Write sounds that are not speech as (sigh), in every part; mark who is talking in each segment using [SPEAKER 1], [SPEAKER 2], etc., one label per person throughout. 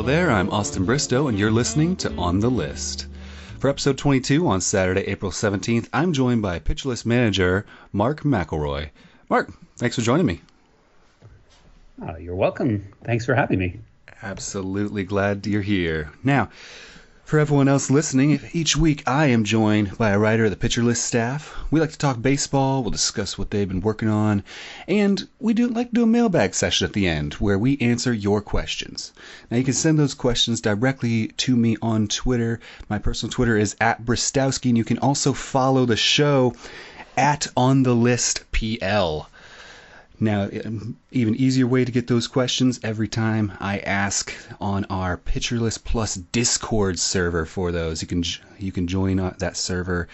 [SPEAKER 1] Hello there, I'm Austin Bristow, and you're listening to On the List. For episode 22 on Saturday, April 17th, I'm joined by Pitcher List manager Mark McElroy. Mark, thanks for joining me.
[SPEAKER 2] Oh, you're welcome. Thanks for having me.
[SPEAKER 1] Absolutely glad you're here. Now, for everyone else listening, each week I am joined by a writer of the Pitcher List staff. We like to talk baseball, we'll discuss what they've been working on, and we do like to do a mailbag session at the end where we answer your questions. Now you can send those questions directly to me on Twitter. My personal Twitter is at Bristowski, and you can also follow the show at On the List PL. Now, um, even easier way to get those questions every time I ask on our List Plus Discord server for those. You can you can join uh, that server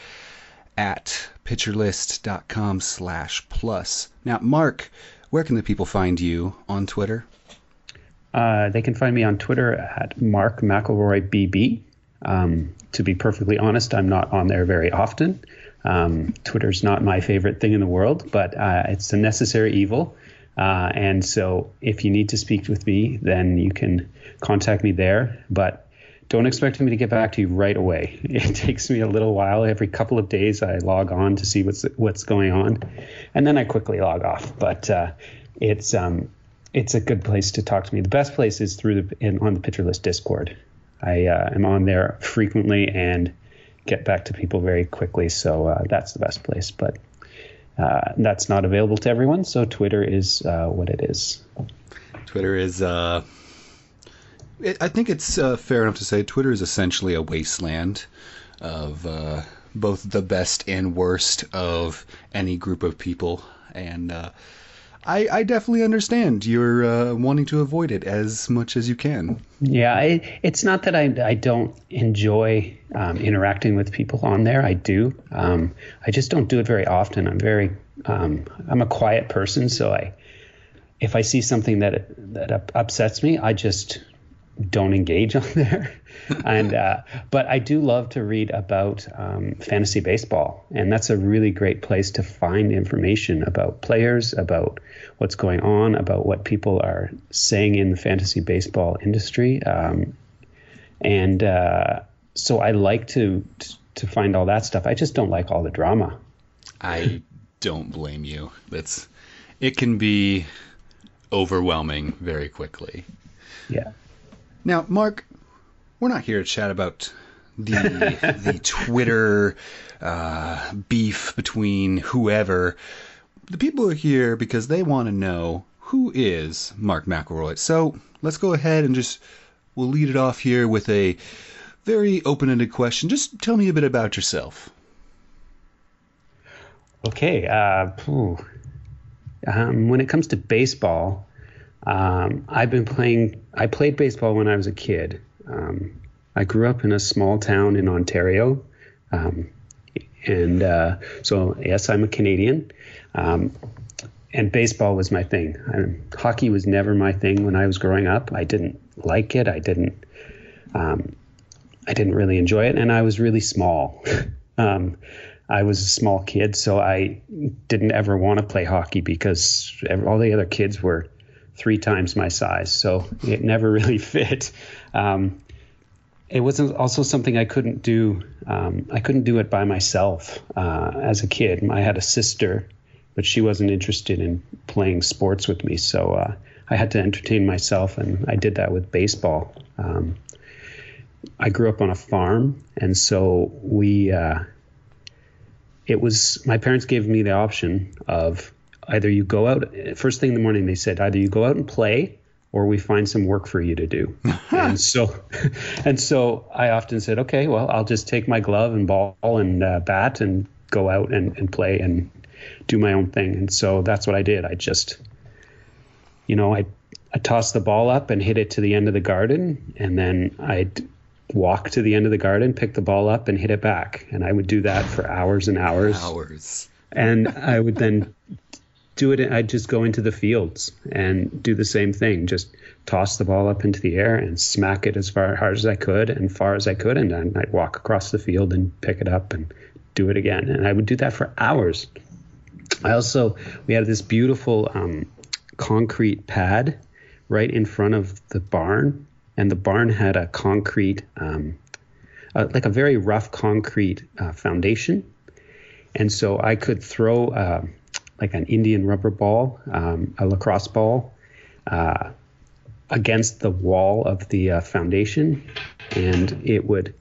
[SPEAKER 1] at pitcherlist.com slash plus. Now, Mark, where can the people find you on Twitter?
[SPEAKER 2] Uh, they can find me on Twitter at Mark McElroy BB. Um, to be perfectly honest, I'm not on there very often. Um, Twitter's not my favorite thing in the world, but uh, it's a necessary evil. Uh, and so if you need to speak with me, then you can contact me there. But don't expect me to get back to you right away. (laughs) It takes me a little while. Every couple of days, I log on to see what's what's going on, and then I quickly log off. But uh, it's um, it's a good place to talk to me. The best place is through the in, on the Pitcher List Discord. I uh, am on there frequently and get back to people very quickly. So uh, that's the best place. But uh, that's not available to everyone. So Twitter is uh, what it is.
[SPEAKER 1] Twitter is. Uh, it, I think it's uh, fair enough to say Twitter is essentially a wasteland of uh, both the best and worst of any group of people, and I, I definitely understand you're uh, wanting to avoid it as much as you can.
[SPEAKER 2] Yeah, I, it's not that I, I don't enjoy um, interacting with people on there. I do. Um, I just don't do it very often. I'm very um, I'm a quiet person, so I if I see something that that upsets me, I just don't engage (laughs) on there. (laughs) and uh, but I do love to read about um, fantasy baseball, and that's a really great place to find information about players, about what's going on, about what people are saying in the fantasy baseball industry, um, and uh, so I like to to find all that stuff. I just don't like all the drama.
[SPEAKER 1] I don't blame you. That's it can be overwhelming very quickly.
[SPEAKER 2] Yeah.
[SPEAKER 1] Now, Mark, we're not here to chat about the the (laughs) Twitter uh, beef between whoever. The people are here because they want to know who is Mark McElroy. So let's go ahead and just we'll lead it off here with a very open-ended question. Just tell me a bit about yourself.
[SPEAKER 2] Okay. Uh, um, when it comes to baseball, um, I've been playing. I played baseball when I was a kid. Um, I grew up in a small town in Ontario, um, and uh, so yes, I'm a Canadian. Um, and baseball was my thing. I, hockey was never my thing when I was growing up. I didn't like it. I didn't. Um, I didn't really enjoy it, and I was really small. (laughs) Um, I was a small kid, so I didn't ever want to play hockey because all the other kids were three times my size, so it never (laughs) really fit. Um, it was also something I couldn't do. Um, I couldn't do it by myself uh, as a kid. I had a sister, but she wasn't interested in playing sports with me, so uh, I had to entertain myself, and I did that with baseball. Um, I grew up on a farm, and so we. Uh, it was my parents gave me the option of either you go out first thing in the morning they said either you go out and play or we find some work for you to do. (laughs) And so and so i often said okay well i'll just take my glove and ball and uh, bat and go out and, and play and do my own thing. And so that's what i did. I just you know i i tossed the ball up and hit it to the end of the garden. And then i'd walk to the end of the garden pick the ball up and hit it back. And i would do that for hours and hours.
[SPEAKER 1] Hours.
[SPEAKER 2] And I would then do it. I'd just go into the fields and do the same thing. Just toss the ball up into the air and smack it as far hard as I could and far as I could, and then I'd walk across the field and pick it up and do it again. And I would do that for hours. I also we had this beautiful um, concrete pad right in front of the barn and the barn had a concrete, um, uh, like a very rough concrete uh, foundation, and so I could throw uh, like an Indian rubber ball, um, a lacrosse ball, uh, against the wall of the uh, foundation, and it would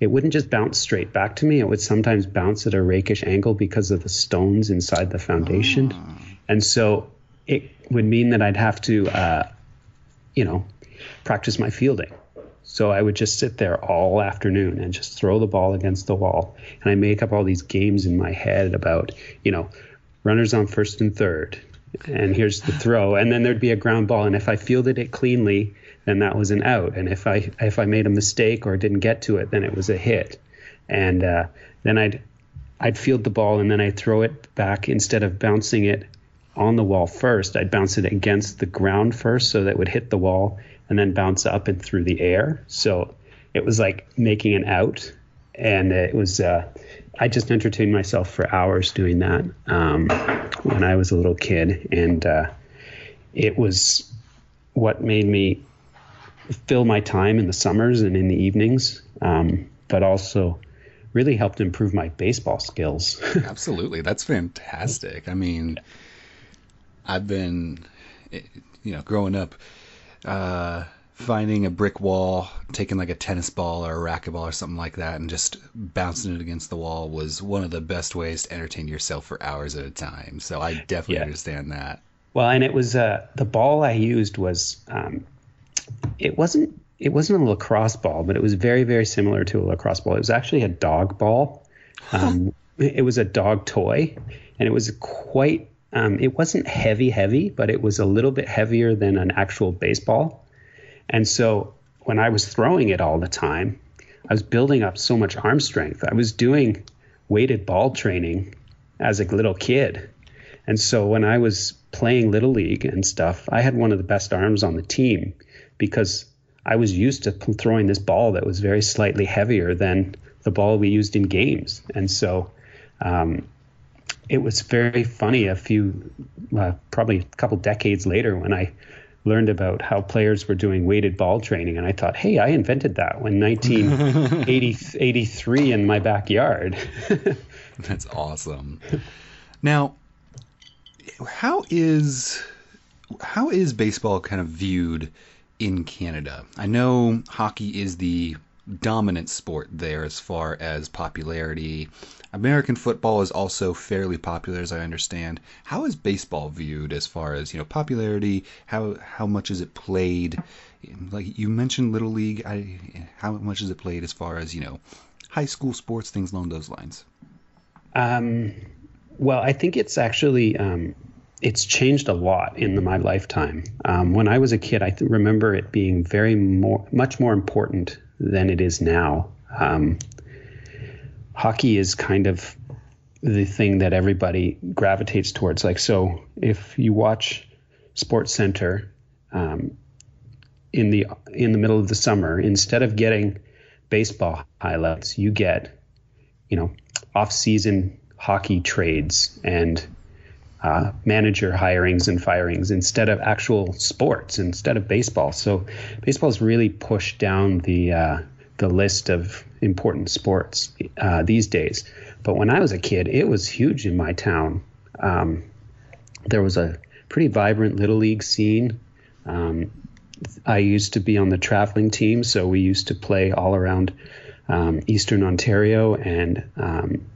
[SPEAKER 2] it wouldn't just bounce straight back to me. It would sometimes bounce at a rakish angle because of the stones inside the foundation. Oh. And so it would mean that I'd have to, uh, you know, practice my fielding. So I would just sit there all afternoon and just throw the ball against the wall. And I make up all these games in my head about, you know, runners on first and third. And here's the throw. And then there'd be a ground ball. And if I fielded it cleanly, then that was an out. And if I if I made a mistake or didn't get to it, then it was a hit. And uh, then I'd I'd field the ball and then I'd throw it back instead of bouncing it on the wall first. I'd bounce it against the ground first so that it would hit the wall and then bounce up and through the air. So it was like making an out, and it was. Uh, I just entertained myself for hours doing that um, when I was a little kid, and uh, it was what made me fill my time in the summers and in the evenings, um, but also really helped improve my baseball skills. (laughs)
[SPEAKER 1] Absolutely, that's fantastic. I mean, I've been, you know, growing up, uh, finding a brick wall, taking like a tennis ball or a racquetball or something like that, and just bouncing it against the wall was one of the best ways to entertain yourself for hours at a time. So I definitely yeah. understand that.
[SPEAKER 2] Well, and it was uh, the ball I used was um, it wasn't it wasn't a lacrosse ball, but it was very very similar to a lacrosse ball. It was actually a dog ball. Um, it was a dog toy, and it was quite. Um, it wasn't heavy heavy, but it was a little bit heavier than an actual baseball. And so when I was throwing it all the time, I was building up so much arm strength. I was doing weighted ball training as a little kid. And so when I was playing little league and stuff, I had one of the best arms on the team because I was used to throwing this ball that was very slightly heavier than the ball we used in games. And so um, it was very funny a few, uh, probably a couple decades later when I learned about how players were doing weighted ball training. And I thought, hey, I invented that when 1983 in my backyard. (laughs)
[SPEAKER 1] That's awesome. Now, how is how is baseball kind of viewed in Canada? I know hockey is the dominant sport there as far as popularity. American football is also fairly popular, as I understand. How is baseball viewed as far as you know popularity? How how much is it played? Like you mentioned, little league. I, how much is it played as far as you know high school sports, things along those lines?
[SPEAKER 2] Um, well, I think it's actually um, it's changed a lot in the, my lifetime. Um, when I was a kid, I th- remember it being very more, much more important than it is now. Um, hockey is kind of the thing that everybody gravitates towards. Like, so if you watch Sports Center um, in the in the middle of the summer, instead of getting baseball highlights, you get, you know, off-season hockey trades and uh, manager hirings and firings instead of actual sports, instead of baseball. So baseball's really pushed down the uh, the list of important sports uh, these days. But when I was a kid, it was huge in my town. Um, there was a pretty vibrant little league scene. Um, I used to be on the traveling team, so we used to play all around um, Eastern Ontario, and um,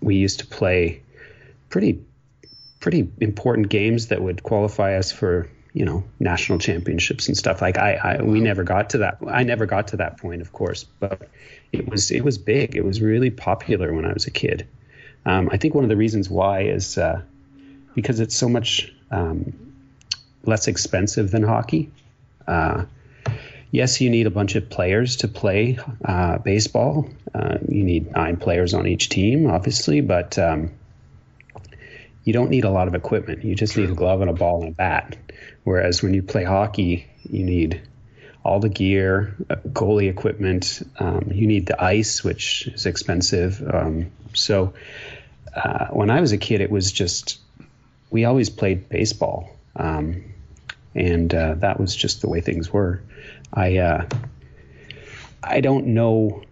[SPEAKER 2] we used to play pretty pretty important games that would qualify us for you know national championships and stuff like I, I we never got to that I never got to that point of course but it was it was big it was really popular when I was a kid um, I think one of the reasons why is uh, because it's so much um, less expensive than hockey uh, yes you need a bunch of players to play uh, baseball uh, you need nine players on each team obviously but um, you don't need a lot of equipment. You just True. need a glove and a ball and a bat. Whereas when you play hockey, you need all the gear, uh, goalie equipment. Um, you need the ice, which is expensive. Um, so uh, when I was a kid, it was just we always played baseball. Um, and uh, that was just the way things were. I uh, I don't know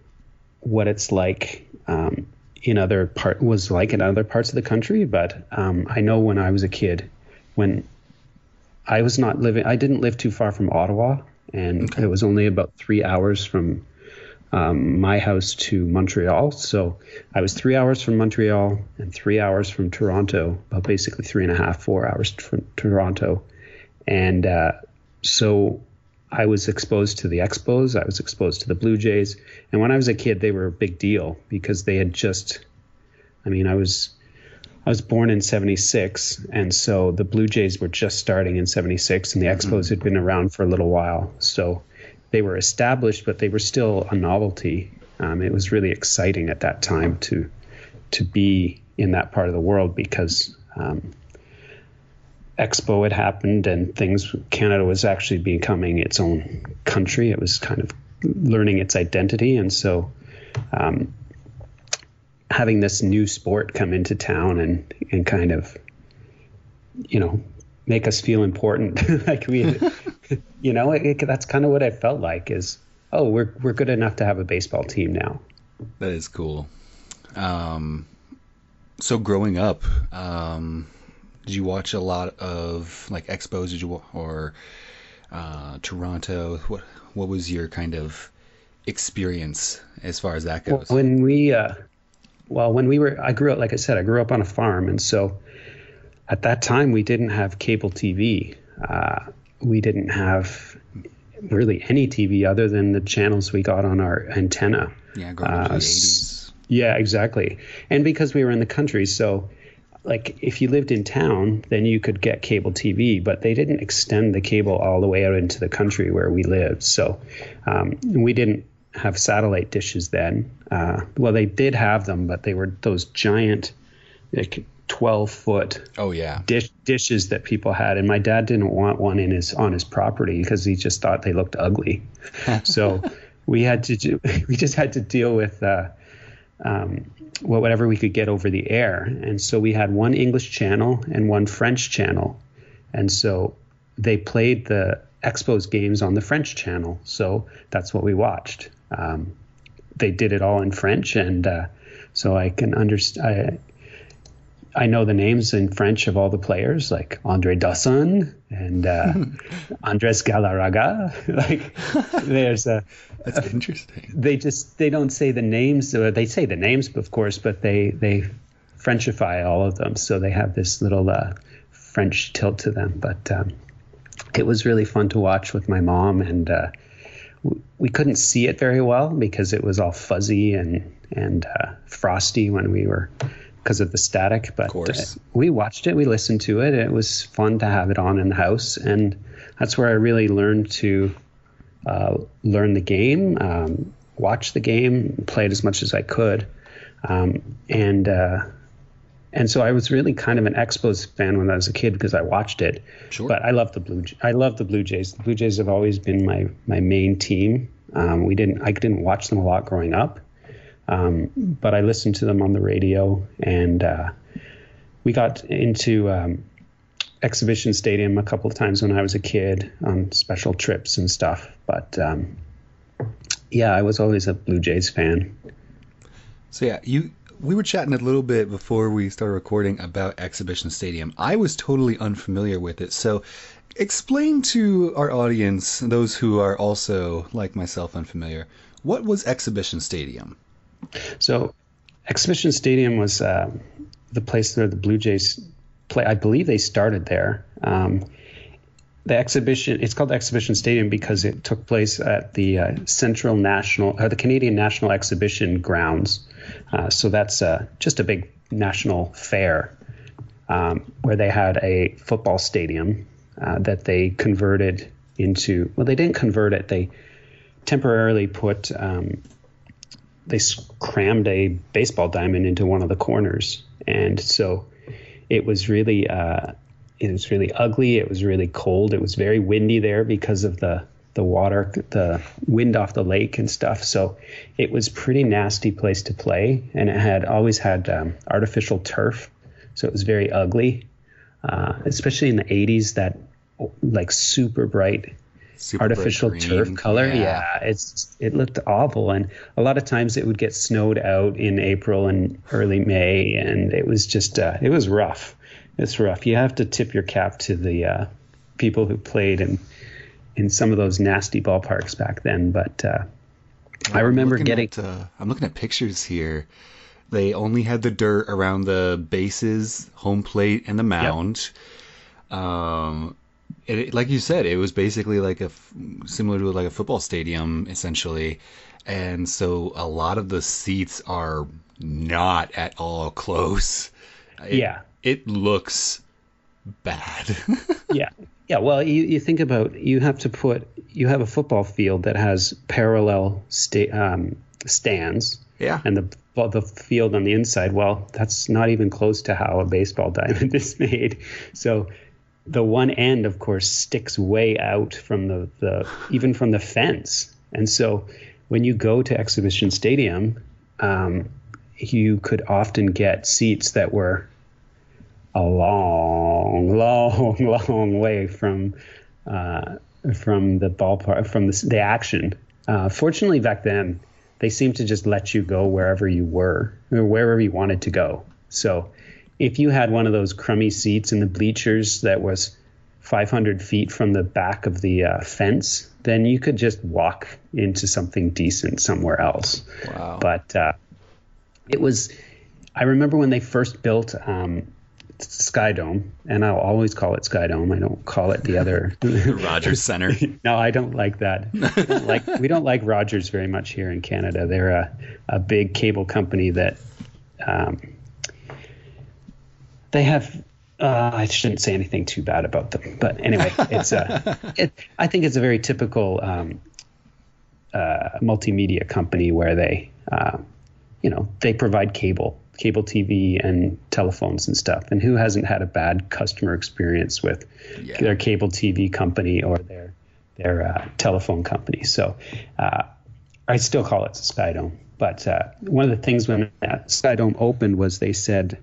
[SPEAKER 2] what it's like um, in other part was like in other parts of the country, but um, I know when I was a kid, when I was not living, I didn't live too far from Ottawa, and okay. it was only about three hours from um, my house to Montreal. So I was three hours from Montreal and three hours from Toronto, about basically three and a half, four hours from Toronto. And uh, so I was exposed to the Expos, I was exposed to the Blue Jays. And when I was a kid, they were a big deal because they had just, I mean, I was. I was born in 76, and so the Blue Jays were just starting in 76, and the Expos mm-hmm. had been around for a little while. So they were established, but they were still a novelty. Um, it was really exciting at that time to to be in that part of the world because um, Expo had happened and things. Canada was actually becoming its own country. It was kind of learning its identity, and so um, having this new sport come into town and and kind of you know make us feel important. (laughs) like we, (laughs) you know, it, it, that's kind of what I felt like is, oh, we're we're good enough to have a baseball team now.
[SPEAKER 1] That is cool. Um, so growing up, um, did you watch a lot of like expos? Did you or uh, Toronto? What what was your kind of experience as far as that goes?
[SPEAKER 2] When we, uh, well, when we were, I grew up, like I said, I grew up on a farm, and so at that time we didn't have cable TV. Uh, we didn't have really any TV other than the channels we got on our antenna.
[SPEAKER 1] Yeah, growing uh, the 80s.
[SPEAKER 2] Yeah, exactly. And because we were in the country, so like if you lived in town, then you could get cable TV, but they didn't extend the cable all the way out into the country where we lived. So um, we didn't have satellite dishes then. Uh, well, they did have them, but they were those giant, like 12 foot
[SPEAKER 1] oh yeah.
[SPEAKER 2] dish, dishes that people had and my dad didn't want one in his on his property because he just thought they looked ugly. (laughs) So we had to do (laughs) we just had to deal with uh, um, whatever we could get over the air. And so we had one english channel and one french channel. And so they played the expos games on the french channel. So that's what we watched um, they did it all in french and uh, so i can understand I know the names in French of all the players, like Andre Dawson and uh, (laughs) Andres Galarraga. (laughs) like, there's a. (laughs)
[SPEAKER 1] That's interesting.
[SPEAKER 2] They just they don't say the names. Or they say the names, of course, but they they Frenchify all of them, so they have this little uh, French tilt to them. But um, it was really fun to watch with my mom, and uh, we couldn't see it very well because it was all fuzzy and and uh, frosty when we were because of the static. But uh, we watched it, we listened to it. It was fun to have it on in the house, and that's where I really learned to uh, learn the game, um, watch the game, play it as much as I could, um, and uh, and so I was really kind of an Expos fan when I was a kid because I watched it. Sure. But I love the Blue. I love the Blue Jays. The Blue Jays have always been my my main team. Um, we didn't. I didn't watch them a lot growing up. Um, but I listened to them on the radio, and uh, we got into um, Exhibition Stadium a couple of times when I was a kid on special trips and stuff. But um, yeah, I was always a Blue Jays fan.
[SPEAKER 1] So yeah, you we were chatting a little bit before we started recording about Exhibition Stadium. I was totally unfamiliar with it, so explain to our audience, those who are also like myself unfamiliar, what was Exhibition Stadium?
[SPEAKER 2] So, Exhibition Stadium was uh, the place where the Blue Jays play. I believe they started there. Um, the exhibition it's called exhibition stadium because it took place at the uh, central national or the canadian national exhibition grounds. Uh, so that's uh, just a big national fair um, where they had a football stadium uh, that they converted into well they didn't convert it they temporarily put um, they crammed a baseball diamond into one of the corners, and so it was really uh, it was really ugly. It was really cold. It was very windy there because of the the water, the wind off the lake and stuff. So it was pretty nasty place to play, and it had always had um, artificial turf, so it was very ugly. Uh, especially in the 80s, that like super bright
[SPEAKER 1] Super
[SPEAKER 2] artificial
[SPEAKER 1] bright
[SPEAKER 2] turf
[SPEAKER 1] green.
[SPEAKER 2] color. Yeah. it's it looked awful, and a lot of times it would get snowed out in April and early May, and it was just uh, it was rough. It's rough. You have to tip your cap to the uh, people who played in in some of those nasty ballparks back then. But uh, I remember getting.
[SPEAKER 1] At, uh, I'm looking at pictures here. They only had the dirt around the bases, home plate, and the mound. Um, it, like you said, it was basically like a similar to like a football stadium essentially, and so a lot of the seats are not at all (laughs) close. It-
[SPEAKER 2] Yeah.
[SPEAKER 1] It looks bad. (laughs)
[SPEAKER 2] yeah. Yeah well you, you think about you have to put you have a football field that has parallel sta- um, stands.
[SPEAKER 1] Yeah,
[SPEAKER 2] and the well, the field on the inside well that's not even close to how a baseball (laughs) diamond is made. So the one end of course sticks way out from the, the even from the fence. And so when you go to exhibition stadium um, you could often get seats that were a long, (laughs) long, long way from uh, from the ballpark, from the, the action. Uh, fortunately, back then, they seemed to just let you go wherever you were, or wherever you wanted to go. So, if you had one of those crummy seats in the bleachers that was 500 feet from the back of the uh, fence, then you could just walk into something decent somewhere else
[SPEAKER 1] wow.
[SPEAKER 2] but uh, it was i remember when they first built um, skydome and i'll always call it skydome i don't call it the other (laughs)
[SPEAKER 1] Rogers Center. (laughs)
[SPEAKER 2] no i don't like that (laughs) we don't like we don't like rogers very much here in canada they're a, a big cable company that um, they have uh, I shouldn't say anything too bad about them, but anyway, it's a. It, I think it's a very typical um, uh, multimedia company where they, uh, you know, they provide cable, cable TV, and telephones and stuff. And who hasn't had a bad customer experience with
[SPEAKER 1] Yeah.
[SPEAKER 2] their cable TV company or their their uh, telephone company? So, uh, I still call it Skydome. But uh, one of the things when that Skydome opened was they said,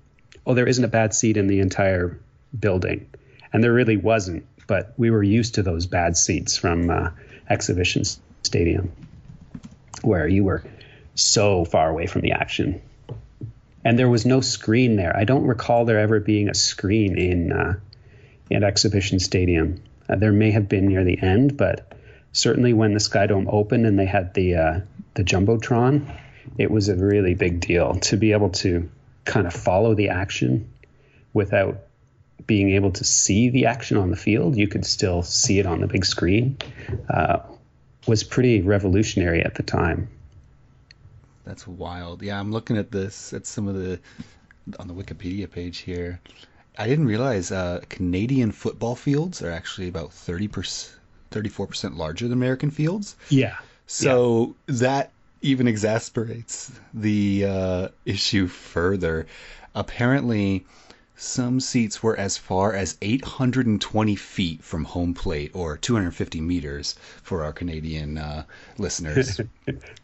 [SPEAKER 2] "Oh, there isn't a bad seat in the entire building," and there really wasn't. But we were used to those bad seats from uh, Exhibition Stadium, where you were so far away from the action, and there was no screen there. I don't recall there ever being a screen in uh, in Exhibition Stadium. Uh, there may have been near the end, but certainly when the Skydome opened and they had the uh, the jumbotron, it was a really big deal to be able to kind of follow the action without being able to see the action on the field. You could still see it on the big screen. Uh, was pretty revolutionary at the time.
[SPEAKER 1] That's wild. Yeah, I'm looking at this at some of the on the Wikipedia page here. I didn't realize uh, Canadian football fields are actually about 30 percent, 34 percent larger than American fields.
[SPEAKER 2] Yeah.
[SPEAKER 1] So that even exasperates the uh, issue further. Apparently, some seats were as far as 820 feet from home plate, or 250 meters for our Canadian uh, listeners. (laughs)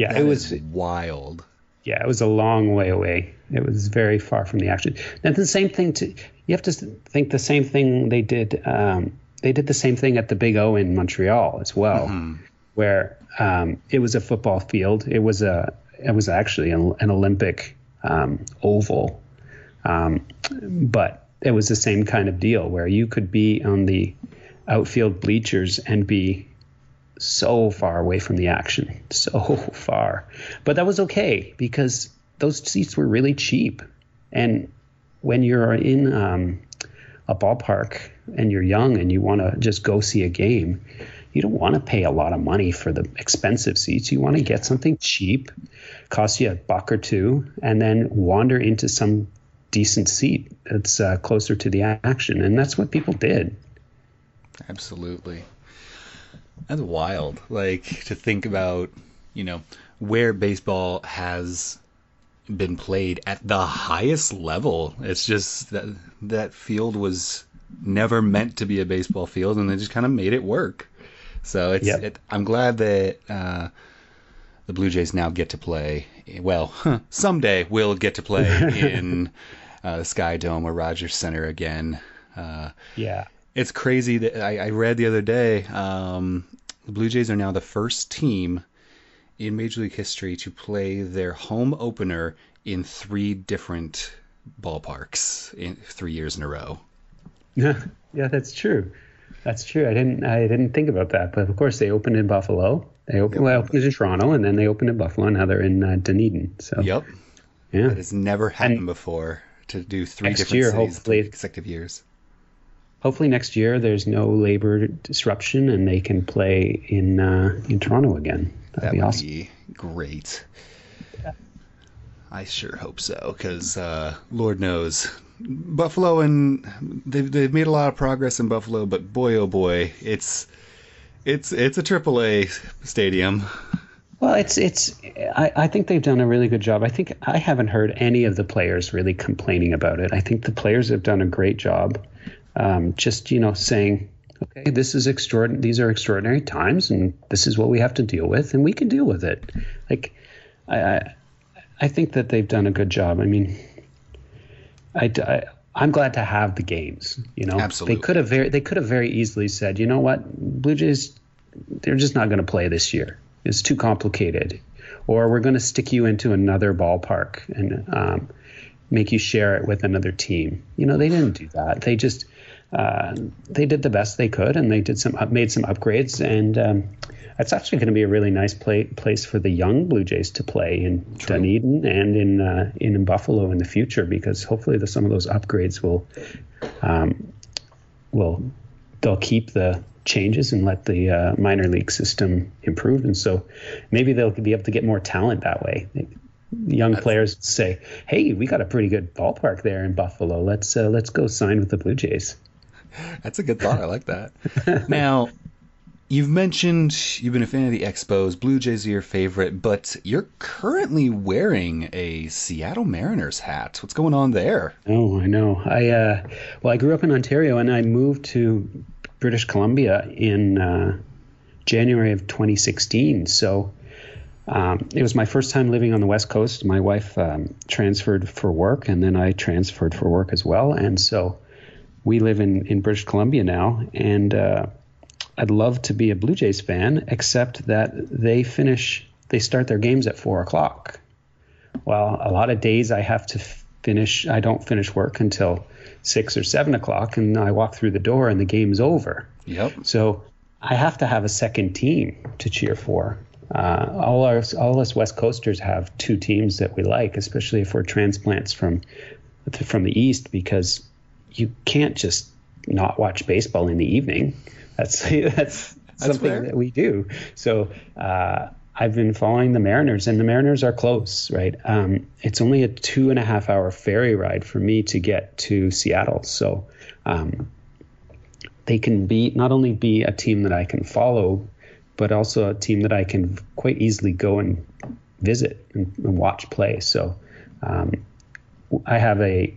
[SPEAKER 2] Yeah,
[SPEAKER 1] That
[SPEAKER 2] it was
[SPEAKER 1] wild.
[SPEAKER 2] yeah, it was a long way away. It was very far from the action. And the same thing to you have to think the same thing they did. Um, they did the same thing at the Big O in Montreal as well, where um, it was a football field. It was a it was actually an, an Olympic um, oval, um, but it was the same kind of deal where you could be on the outfield bleachers and be so far away from the action, (laughs) so far. But that was okay because those seats were really cheap. And when you're in um, a ballpark and you're young and you want to just go see a game, you don't want to pay a lot of money for the expensive seats. You want to get something cheap, cost you a buck or two, and then wander into some decent seat that's uh, closer to the action. And that's what people did.
[SPEAKER 1] Absolutely. That's wild. Like to think about, you know, where baseball has been played at the highest level. It's just that that field was never meant to be a baseball field, and they just kind of made it work. So it's.
[SPEAKER 2] Yep.
[SPEAKER 1] It, I'm glad that uh, the Blue Jays now get to play. Well, someday we'll get to play (laughs) in uh, Sky Dome or Rogers Center again. Uh,
[SPEAKER 2] Yeah.
[SPEAKER 1] It's crazy that I, I read the other day. Um, the Blue Jays are now the first team in Major League history to play their home opener in three different ballparks in three years in a row.
[SPEAKER 2] Yeah, (laughs) yeah, that's true. That's true. I didn't I didn't think about that, but of course they opened in Buffalo. They opened well, was in Toronto, and then they opened in Buffalo, and now they're in uh, Dunedin. So
[SPEAKER 1] Yep,
[SPEAKER 2] yeah,
[SPEAKER 1] that has never happened before to do three
[SPEAKER 2] Next
[SPEAKER 1] different
[SPEAKER 2] year,
[SPEAKER 1] cities
[SPEAKER 2] hopefully-
[SPEAKER 1] three consecutive years.
[SPEAKER 2] Hopefully next year there's no labor disruption, and they can play in uh, in Toronto again. That'd
[SPEAKER 1] That
[SPEAKER 2] be
[SPEAKER 1] would
[SPEAKER 2] awesome.
[SPEAKER 1] be great. I sure hope so, because uh, Lord knows, Buffalo and they've they've made a lot of progress in Buffalo, but boy oh boy, it's it's it's a triple A stadium.
[SPEAKER 2] Well, it's it's. I, I think they've done a really good job. I think I haven't heard any of the players really complaining about it. I think the players have done a great job. Um, just you know saying, okay, this is extraordinary. These are extraordinary times, and this is what we have to deal with, and we can deal with it. Like, I I, I think that they've done a good job. I mean, I. I I'm glad to have the games. You know,
[SPEAKER 1] Absolutely.
[SPEAKER 2] they could have very they could have very easily said, you know what, Blue Jays, they're just not going to play this year. It's too complicated, or we're going to stick you into another ballpark and um, make you share it with another team. You know, they didn't do that. They just uh, they did the best they could, and they did some made some upgrades, and um, it's actually going to be a really nice play, place for the young Blue Jays to play in Dunedin and in uh, in Buffalo in the future, because hopefully the, some of those upgrades will um, will they'll keep the changes and let the uh, minor league system improve, and so maybe they'll be able to get more talent that way. Young players say, "Hey, we got a pretty good ballpark there in Buffalo. Let's uh, let's go sign with the Blue Jays." (laughs)
[SPEAKER 1] That's a good thought. I like that. (laughs) now, you've mentioned you've been a fan of the Expos. Blue Jays are your favorite, but you're currently wearing a Seattle Mariners hat. What's going on there?
[SPEAKER 2] Oh, I know. I uh, well, I grew up in Ontario, and I moved to British Columbia in uh, January of 2016. So um, it was my first time living on the West Coast. My wife um, transferred for work, and then I transferred for work as well. And so we live in in British Columbia now, and uh, I'd love to be a Blue Jays fan, except that they finish they start their games at four o'clock. Well, a lot of days I have to finish. I don't finish work until six or seven o'clock, and I walk through the door and the game's over.
[SPEAKER 1] Yep.
[SPEAKER 2] So I have to have a second team to cheer for. Uh, all our all us West Coasters have two teams that we like, especially if we're transplants from from the East, because you can't just not watch baseball in the evening. (laughs) That's that's, something
[SPEAKER 1] fair.
[SPEAKER 2] that we do. So uh, I've been following the Mariners, and the Mariners are close, right? Um, it's only a two and a half hour ferry ride for me to get to Seattle. So um, they can be not only be a team that I can follow, but also a team that I can quite easily go and visit and, and watch play. So um, I have a,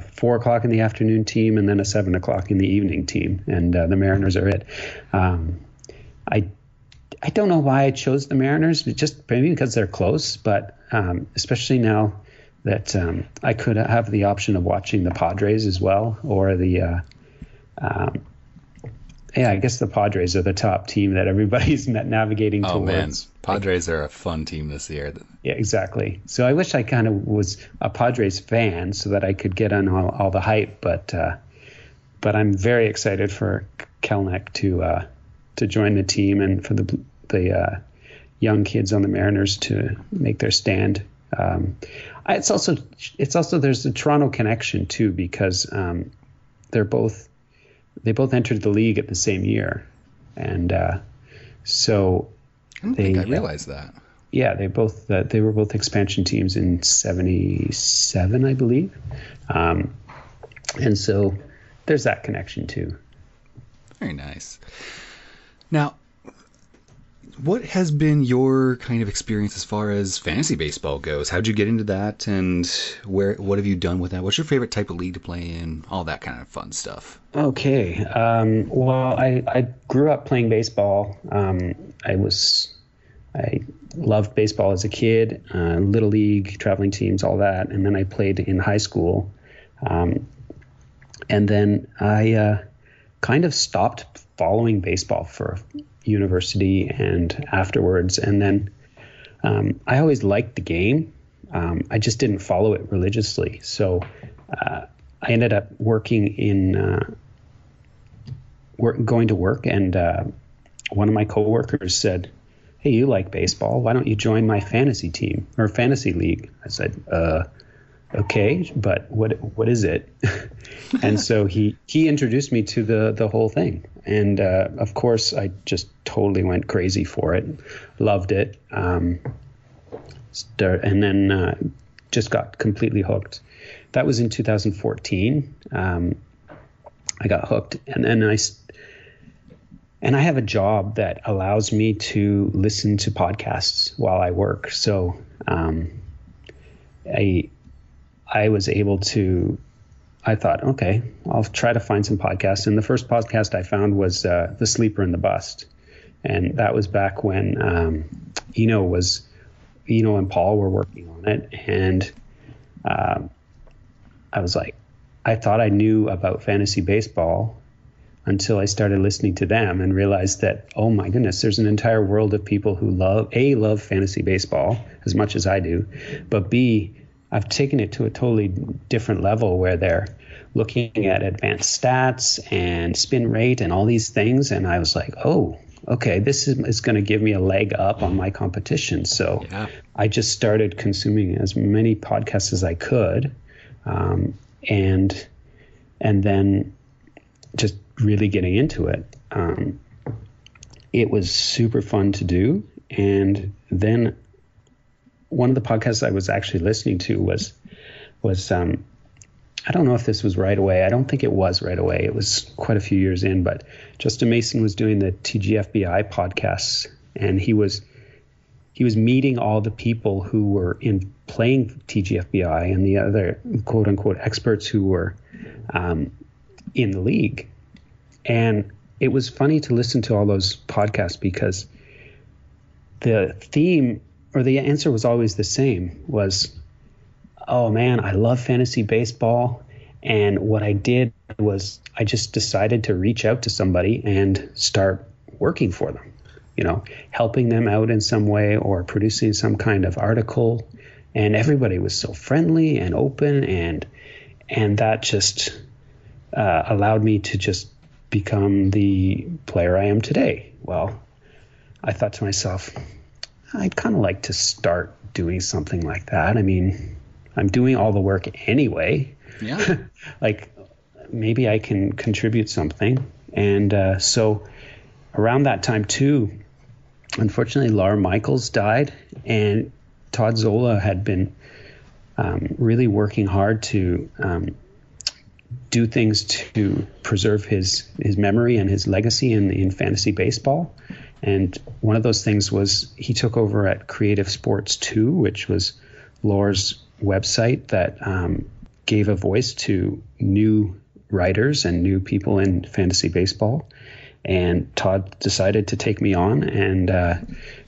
[SPEAKER 2] four o'clock in the afternoon team and then a seven o'clock in the evening team, and uh, the Mariners are it. Um, I I don't know why I chose the Mariners, just maybe because they're close, but um, especially now that um, I could have the option of watching the Padres as well, or the uh, um, yeah, I guess the Padres are the top team that everybody's (laughs) navigating
[SPEAKER 1] Oh man,
[SPEAKER 2] towards.
[SPEAKER 1] Padres are a fun team this year.
[SPEAKER 2] Yeah, exactly. So I wish I kind of was a Padres fan so that I could get on all, all the hype, but uh, but I'm very excited for Kelenic to uh, to join the team and for the the uh, young kids on the Mariners to make their stand. Um, it's also it's also there's the Toronto connection too because um, they're both they both entered the league at the same year, and uh, so
[SPEAKER 1] I don't think
[SPEAKER 2] They-
[SPEAKER 1] I realized that.
[SPEAKER 2] yeah, they both uh, they were both expansion teams in '77, I believe, um, and so there's that connection too.
[SPEAKER 1] Very nice. Now, what has been your kind of experience as far as fantasy baseball goes? How'd you get into that, and where? What have you done with that? What's your favorite type of league to play in? All that kind of fun stuff.
[SPEAKER 2] Okay. Um, well, I, I grew up playing baseball. Um, I was I loved baseball as a kid, uh, little league, traveling teams, all that, and then I played in high school. Um, and then I uh, kind of stopped following baseball for university and afterwards. And then um, I always liked the game. Um, I just didn't follow it religiously. So uh, I ended up working in uh, work, going to work, and uh, one of my coworkers said, "Hey, you like baseball? Why don't you join my fantasy team or fantasy league?" I said, "Uh." Okay, but what what is it? (laughs) and so he he introduced me to the the whole thing, and uh, of course I just totally went crazy for it, loved it, um, start, and then uh, just got completely hooked. That was in 2014. Um, I got hooked, and then I. And I have a job that allows me to listen to podcasts while I work. So um, I I was able to. I thought, okay, I'll try to find some podcasts. And the first podcast I found was uh, "The Sleeper and the Bust," and that was back when um, Eno was, Eno and Paul were working on it, and uh, I was like, I thought I knew about fantasy baseball until I started listening to them and realized that, oh my goodness, there's an entire world of people who love a love fantasy baseball as much as I do, but b I've taken it to a totally different level where they're looking at advanced stats and spin rate and all these things. And I was like, oh, okay, this is, is going to give me a leg up on my competition. So yeah. I just started consuming as many podcasts as I could. Um, and and then just really getting into it. Um, it was super fun to do. And then one of the podcasts I was actually listening to was was um, I don't know if this was right away. I don't think it was right away. It was quite a few years in, but Justin Mason was doing the TGFBI podcasts, and he was he was meeting all the people who were in playing TGFBI and the other quote unquote experts who were um, in the league, and it was funny to listen to all those podcasts because the theme or the answer was always the same was oh man i love fantasy baseball. And what i did was i just decided to reach out to somebody and start working for them you know helping them out in some way or producing some kind of article. And everybody was so friendly and open and and that just uh, allowed me to just become the player i am today. Well i thought to myself I'd kind of like to start doing something like that. I mean, I'm doing all the work anyway.
[SPEAKER 1] Yeah. (laughs)
[SPEAKER 2] like maybe I can contribute something. And uh, so around that time too, unfortunately, Lawr Michaels died, and Todd Zola had been um, really working hard to um, do things to preserve his his memory and his legacy in in fantasy baseball. And one of those things was he took over at Creative Sports 2, which was Lawr's website that um, gave a voice to new writers and new people in fantasy baseball. And Todd decided to take me on and uh,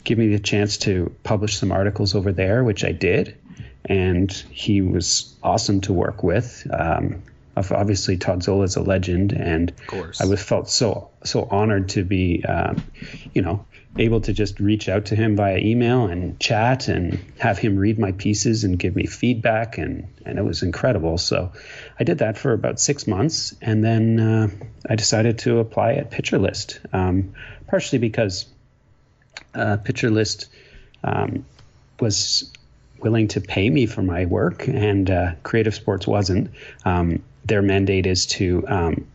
[SPEAKER 2] give me the chance to publish some articles over there, which I did. And he was awesome to work with. Um, obviously Todd Zola is a legend, and I was felt so so honored to be, um, you know, able to just reach out to him via email and chat and have him read my pieces and give me feedback, and and it was incredible. So I did that for about six months, and then uh, I decided to apply at Pitcher List, um, partially because uh, Pitcher List um, was willing to pay me for my work, and uh, Creative Sports wasn't. Um, their mandate is to um,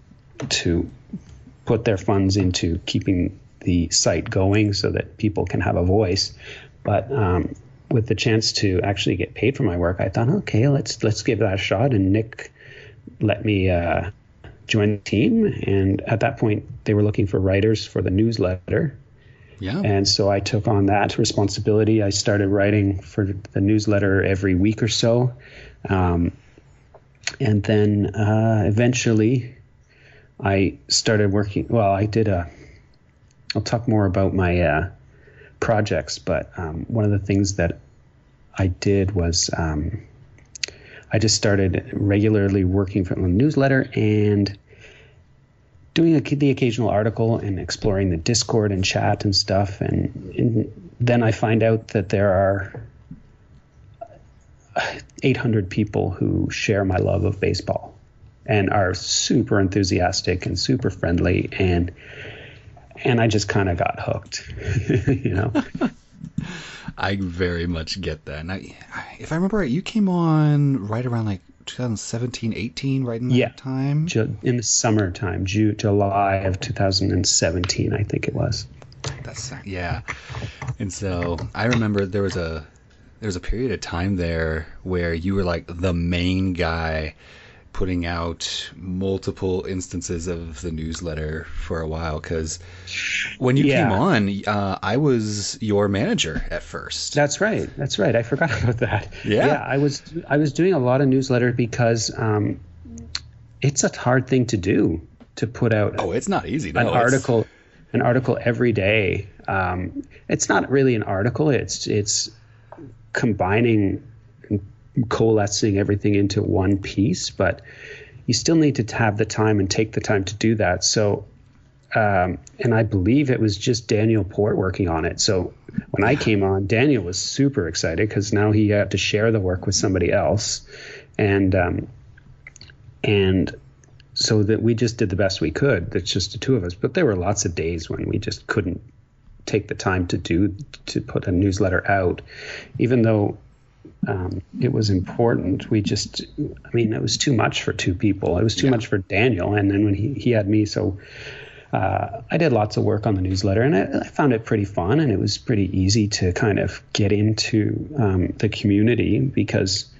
[SPEAKER 2] to put their funds into keeping the site going so that people can have a voice. But um, with the chance to actually get paid for my work, I thought, okay, let's let's give that a shot. And Nick let me uh, join the team. And at that point, they were looking for writers for the newsletter.
[SPEAKER 1] Yeah.
[SPEAKER 2] And so I took on that responsibility. I started writing for the newsletter every week or so. Um, and then uh, eventually I started working. Well, I did a. I'll talk more about my uh, projects, but um, one of the things that I did was um, I just started regularly working for a newsletter and doing a, the occasional article and exploring the Discord and chat and stuff, and, and then I find out that there are 800 people who share my love of baseball and are super enthusiastic and super friendly and and I just kind of got hooked, (laughs) you know. (laughs)
[SPEAKER 1] I very much get that. And I, if I remember right, you came on right around like 2017, 18, right in that
[SPEAKER 2] yeah.
[SPEAKER 1] time.
[SPEAKER 2] Ju- in the summertime, Ju- July of 2017, I think it was.
[SPEAKER 1] That's yeah. And so I remember there was a there was a period of time there where you were like the main guy putting out multiple instances of the newsletter for a while because when you
[SPEAKER 2] Yeah.
[SPEAKER 1] came on, uh, I was your manager at first.
[SPEAKER 2] That's right. That's right. I forgot (laughs) about that.
[SPEAKER 1] Yeah.
[SPEAKER 2] I was I was doing a lot of newsletter because um, it's a hard thing to do to put out
[SPEAKER 1] oh, it's not easy. No,
[SPEAKER 2] an
[SPEAKER 1] it's-
[SPEAKER 2] article an article every day. Um, it's not really an article. It's it's combining and coalescing everything into one piece, but you still need to have the time and take the time to do that. So, um, and I believe it was just Daniel Port working on it. So when I came on, Daniel was super excited because now he had to share the work with somebody else, and um, and so that we just did the best we could. That's just the two of us. But there were lots of days when we just couldn't take the time to do to put a newsletter out, even though um, it was important. We just, I mean, it was too much for two people. It was too much for Daniel, and then when he he had me, so. Uh, I did lots of work on the newsletter, and I, I found it pretty fun, and it was pretty easy to kind of get into um, the community because,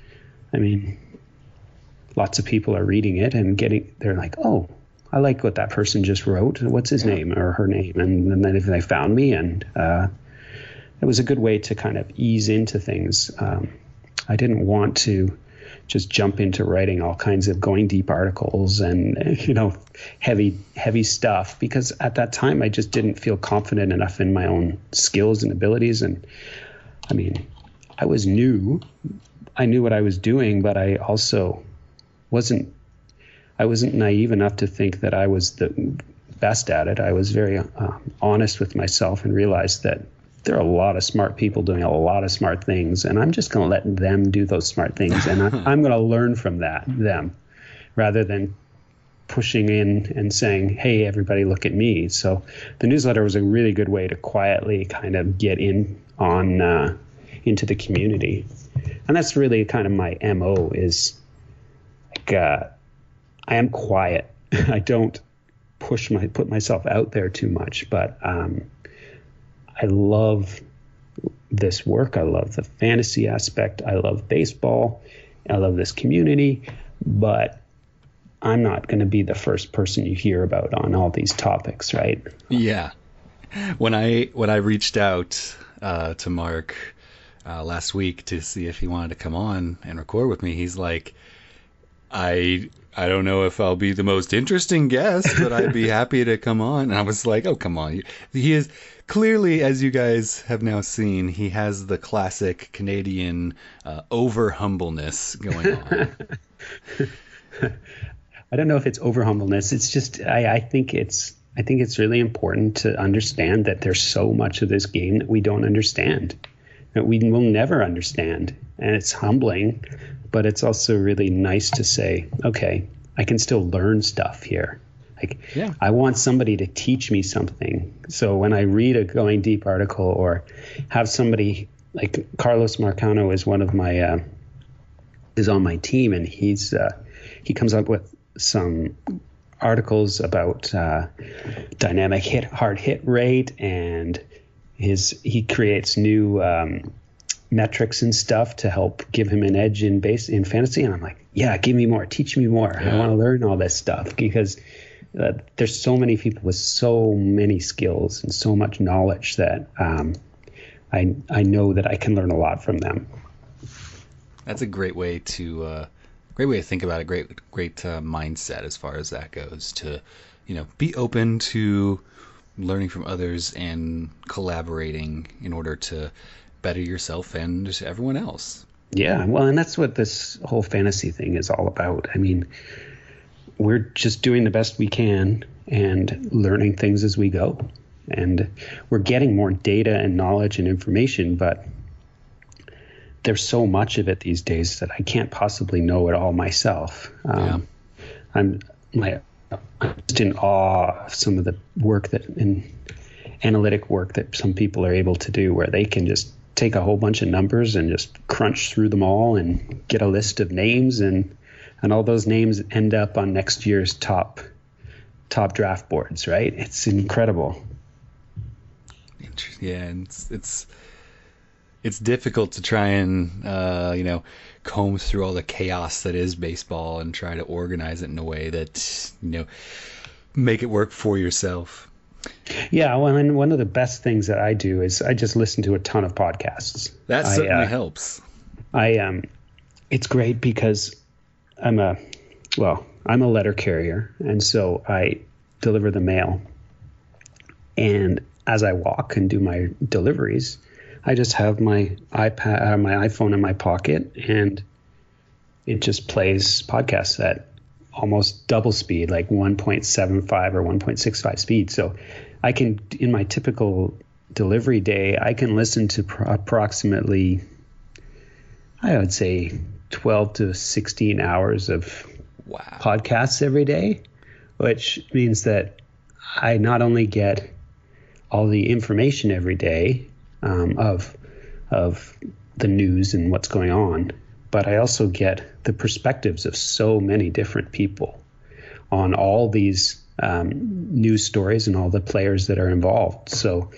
[SPEAKER 2] I mean, lots of people are reading it and getting they're like oh i like what that person just wrote. What's his name or her name? And, and then if they found me and uh, it was a good way to kind of ease into things. Um, i didn't want to just jump into writing all kinds of going deep articles and (laughs) you know heavy heavy stuff because at that time i just didn't feel confident enough in my own skills and abilities. And i mean i was new. I knew what i was doing but i also wasn't I wasn't naive enough to think that I was the best at it. I was very uh, honest with myself and realized that there are a lot of smart people doing a lot of smart things, and I'm just going to let them do those smart things, and I, (laughs) I'm going to learn from that them, rather than pushing in and saying, "Hey, everybody, look at me." So the newsletter was a really good way to quietly kind of get in on uh, into the community, and that's really kind of my mo is like uh, I am quiet. (laughs) I don't push my put myself out there too much, but um, I love this work. I love the fantasy aspect. I love baseball. I love this community, but I'm not going to be the first person you hear about on all these topics, right?
[SPEAKER 1] Yeah. When I when I reached out uh, to Mark uh, last week to see if he wanted to come on and record with me, he's like, I I don't know if I'll be the most interesting guest, but I'd be (laughs) happy to come on. And I was like, oh come on, he is clearly, as you guys have now seen, he has the classic Canadian uh, over humbleness going on. (laughs)
[SPEAKER 2] I don't know if it's over humbleness. It's just I, I think it's I think it's really important to understand that there's so much of this game that we don't understand. That we will never understand. And it's humbling, but it's also really nice to say, okay, I can still learn stuff here. Like
[SPEAKER 1] Yeah.
[SPEAKER 2] I want somebody to teach me something. So when I read a going deep article or have somebody like Carlos Marcano is one of my uh, is on my team and he's uh, he comes up with some articles about uh, dynamic hit hard hit rate and his he creates new um, metrics and stuff to help give him an edge in base in fantasy and I'm like yeah give me more teach me more I want to learn all this stuff because uh, there's so many people with so many skills and so much knowledge that um, I I know that I can learn a lot from them.
[SPEAKER 1] That's a great way to uh, great way to think about it. Great great uh, mindset as far as that goes. To you know be open to learning from others and collaborating in order to better yourself and everyone else.
[SPEAKER 2] Yeah, well, and that's what this whole fantasy thing is all about. I mean, we're just doing the best we can and learning things as we go. And we're getting more data and knowledge and information, but there's so much of it these days that I can't possibly know it all myself. Um, yeah. I'm my I'm just in awe of some of the work that in analytic work that some people are able to do, where they can just take a whole bunch of numbers and just crunch through them all and get a list of names and and all those names end up on next year's top top draft boards, right? It's incredible.
[SPEAKER 1] Yeah, it's it's it's difficult to try and uh, you know comb through all the chaos that is baseball and try to organize it in a way that you know make it work for yourself.
[SPEAKER 2] Yeah, well, and one of the best things that I do is I just listen to a ton of podcasts.
[SPEAKER 1] That certainly I, uh, helps.
[SPEAKER 2] I um, it's great because I'm a well, I'm a letter carrier, and so I deliver the mail. And as I walk and do my deliveries, I just have my iPad, uh, my iPhone in my pocket, and it just plays podcasts at almost double speed, like 1.75 or 1.65 speed. So I can, in my typical delivery day, I can listen to pro- approximately, I would say, 12 to 16 hours of wow. podcasts every day, which means that I not only get all the information every day um, of of the news and what's going on, but I also get the perspectives of so many different people on all these um, news stories and all the players that are involved. So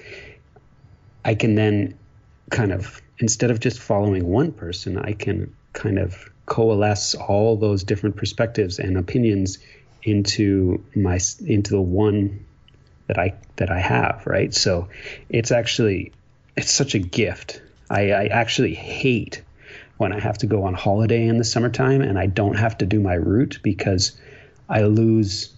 [SPEAKER 2] I can then kind of instead of just following one person, I can kind of coalesce all those different perspectives and opinions into my into the one that I that I have, right? So it's actually it's such a gift. I, I actually hate when I have to go on holiday in the summertime and I don't have to do my route because I lose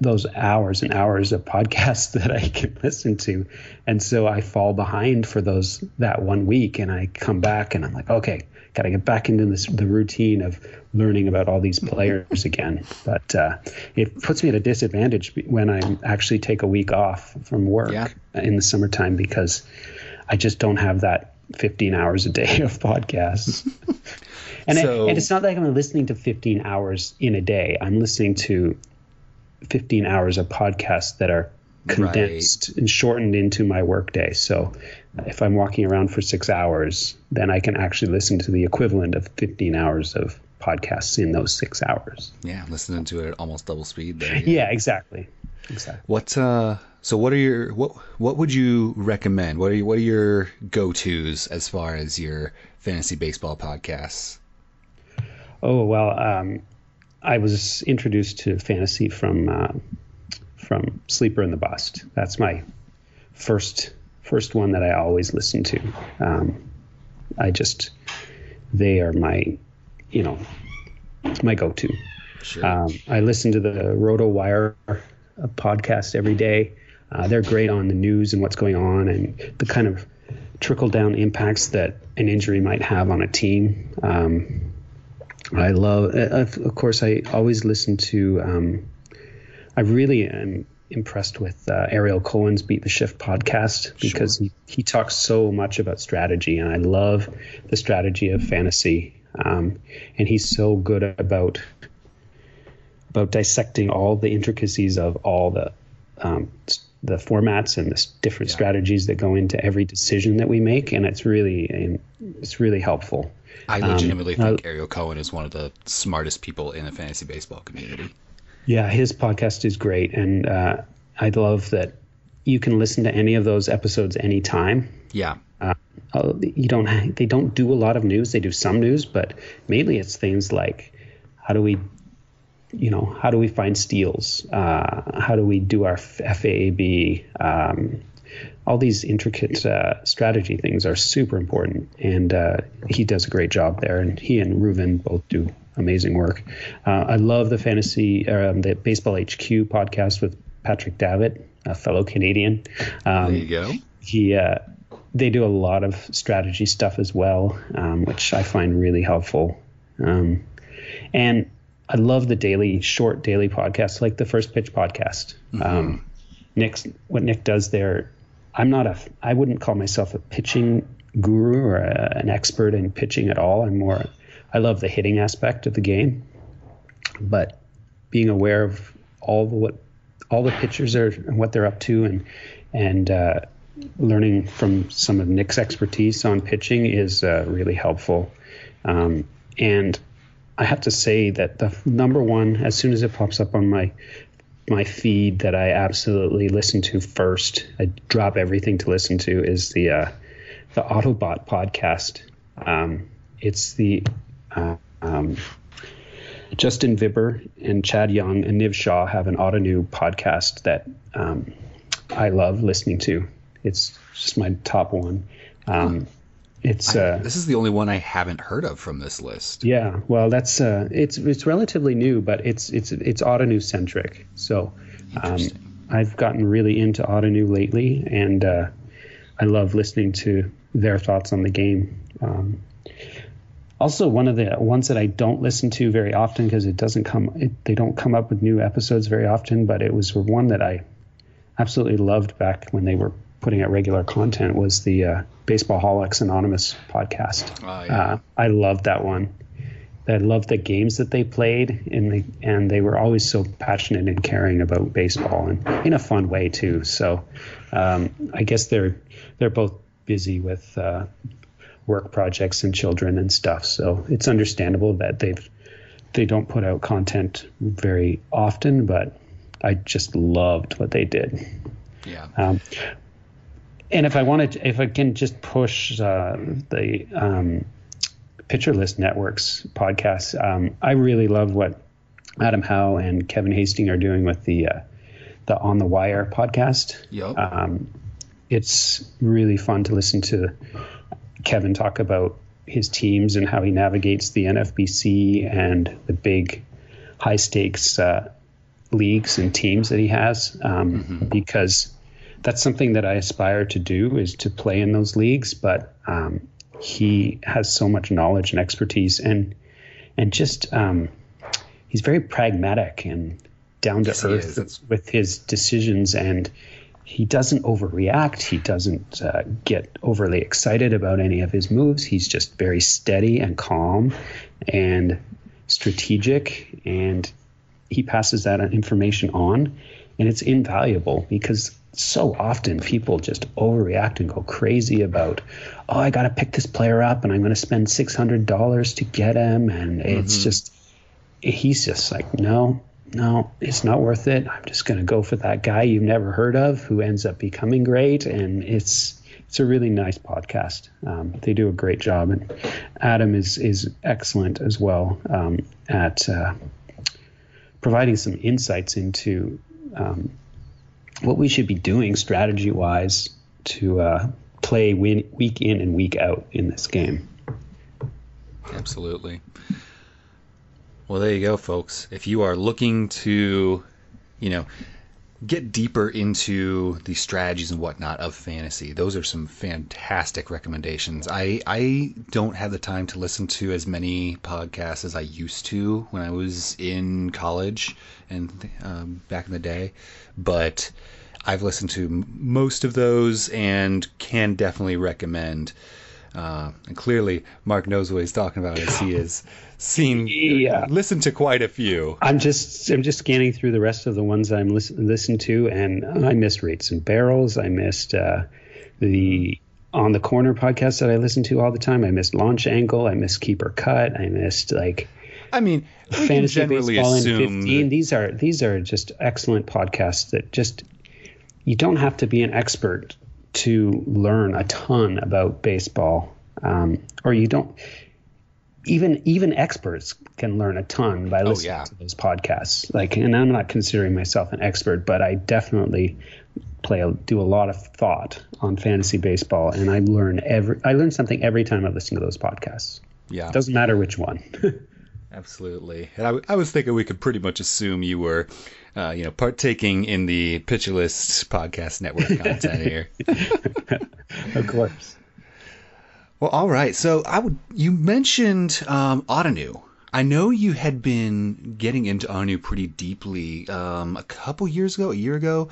[SPEAKER 2] those hours and hours of podcasts (laughs) that I can listen to. And so I fall behind for those that one week and I come back and I'm like, okay, got to get back into this the routine of learning about all these players again. But uh, it puts me at a disadvantage when I actually take a week off from work yeah. in the summertime because I just don't have that 15 hours a day of podcasts. (laughs) and, so, and it's not like I'm listening to 15 hours in a day. I'm listening to 15 hours of podcasts that are condensed right. and shortened into my workday. So if I'm walking around for six hours, then I can actually listen to the equivalent of 15 hours of podcasts in those six hours.
[SPEAKER 1] Yeah, listening to it at almost double speed. There,
[SPEAKER 2] yeah. (laughs) yeah, exactly. Exactly.
[SPEAKER 1] What uh so what are your what what would you recommend? What are what are your go-tos as far as your fantasy baseball podcasts?
[SPEAKER 2] Oh, well, um, I was introduced to fantasy from uh, from Sleeper and the Bust. That's my first first one that I always listen to. Um, I just they are my you know my go-to. Sure. Um, I listen to the RotoWire podcast every day. Uh, they're great on the news and what's going on and the kind of trickle down impacts that an injury might have on a team. Um, I love, uh, of course, I always listen to. Um, I really am impressed with uh, Ariel Cohen's Beat the Shift podcast because sure. he, he talks so much about strategy, and I love the strategy of fantasy. Um, and he's so good about about dissecting all the intricacies of all the um, the formats and the different yeah. strategies that go into every decision that we make, and it's really it's really helpful.
[SPEAKER 1] I legitimately um, think uh, Ariel Cohen is one of the smartest people in the fantasy baseball community.
[SPEAKER 2] Yeah, his podcast is great, and uh, I love that you can listen to any of those episodes anytime.
[SPEAKER 1] Yeah.
[SPEAKER 2] Uh, uh you don't. They don't do a lot of news. They do some news, but mainly it's things like how do we, you know, how do we find steals? Uh, how do we do our FAAB? Um, all these intricate uh, strategy things are super important, and uh, he does a great job there. And he and Reuven both do amazing work. Uh, I love the fantasy, um, the Baseball HQ podcast with Patrick Davitt, a fellow Canadian.
[SPEAKER 1] Um, there you go.
[SPEAKER 2] He, uh, they do a lot of strategy stuff as well, um, which I find really helpful. Um, and I love the daily, short daily podcasts, like the First Pitch podcast. Mm-hmm. Um, Nick's what Nick does there. I'm not a. I wouldn't call myself a pitching guru or a, an expert in pitching at all. I'm more. I love the hitting aspect of the game, but being aware of all the what all the pitchers are and what they're up to, and and uh, learning from some of Nick's expertise on pitching is uh, really helpful. Um, and I have to say that the number one, as soon as it pops up on my my feed that I absolutely listen to first, I drop everything to listen to is the uh, the Autobot podcast. Um, it's the uh, um, Justin Vibber and Chad Young and Niv Shah have an Ottoneu podcast that um, I love listening to. It's just my top one. Um, it's
[SPEAKER 1] uh, this is the only one I haven't heard of from this list.
[SPEAKER 2] Yeah, well, that's uh, it's it's relatively new, but it's it's it's Ottoneu centric. So um, I've gotten really into Ottoneu lately, and uh, I love listening to their thoughts on the game. Um, also, one of the ones that I don't listen to very often because it doesn't come, it, they don't come up with new episodes very often. But it was one that I absolutely loved back when they were putting out regular content was the uh, Baseball Holics Anonymous podcast. Oh, yeah. uh, I loved that one. I loved the games that they played, and they and they were always so passionate and caring about baseball, and in a fun way too. So, um, I guess they're they're both busy with uh, work projects and children and stuff. So it's understandable that they've they don't put out content very often, but I just loved what they did.
[SPEAKER 1] Yeah. Um,
[SPEAKER 2] and if I wanted, if I can just push uh, the um, Pitcher List Networks podcast, um, I really love what Adam Howe and Kevin Hastings are doing with the uh, the On the Wire podcast.
[SPEAKER 1] Yep. Um,
[SPEAKER 2] it's really fun to listen to Kevin talk about his teams and how he navigates the NFBC and the big high stakes uh, leagues and teams that he has um, mm-hmm. because that's something that I aspire to do is to play in those leagues. But um, he has so much knowledge and expertise, and and just um, he's very pragmatic and down to yes, earth with his decisions, and he doesn't overreact. He doesn't uh, get overly excited about any of his moves. He's just very steady and calm and strategic, and he passes that information on, and it's invaluable because so often people just overreact and go crazy about, oh, I got to pick this player up and I'm going to spend $600 to get him. And mm-hmm. it's just, he's just like, no, no, it's not worth it. I'm just going to go for that guy you've never heard of who ends up becoming great. And it's, it's a really nice podcast. Um, they do a great job, and Adam is is excellent as well um, at uh, providing some insights into um, what we should be doing strategy wise to uh, play win- week in and week out in this game.
[SPEAKER 1] Absolutely. Well, there you go, folks. If you are looking to, you know, get deeper into the strategies and whatnot of fantasy, those are some fantastic recommendations. I I don't have the time to listen to as many podcasts as I used to when I was in college and um, back in the day, but I've listened to most of those and can definitely recommend. Uh, and clearly, Mark knows what he's talking about as he has (laughs) seen, yeah. listened to quite a few.
[SPEAKER 2] I'm just, I'm just scanning through the rest of the ones I'm listen, listened to, and I missed rates and barrels. I missed uh, the on the corner podcast that I listen to all the time. I missed launch angle. I missed keeper cut. I missed like
[SPEAKER 1] I mean, fantasy baseball in 15.
[SPEAKER 2] These are these are just excellent podcasts that just you don't have to be an expert to learn a ton about baseball, um, or you don't. Even even experts can learn a ton by oh, listening oh, yeah. to those podcasts. Like, and I'm not considering myself an expert, but I definitely play do a lot of thought on fantasy baseball, and I learn every I learn something every time I listen to those podcasts.
[SPEAKER 1] Yeah,
[SPEAKER 2] it doesn't matter which one. (laughs)
[SPEAKER 1] Absolutely. And I, I was thinking we could pretty much assume you were, uh, you know, partaking in the Pitcher List podcast network content here. (laughs)
[SPEAKER 2] of course.
[SPEAKER 1] Well, all right. So I would. You mentioned um. I know you had been getting into Ottoneu pretty deeply um, a couple years ago, a year ago.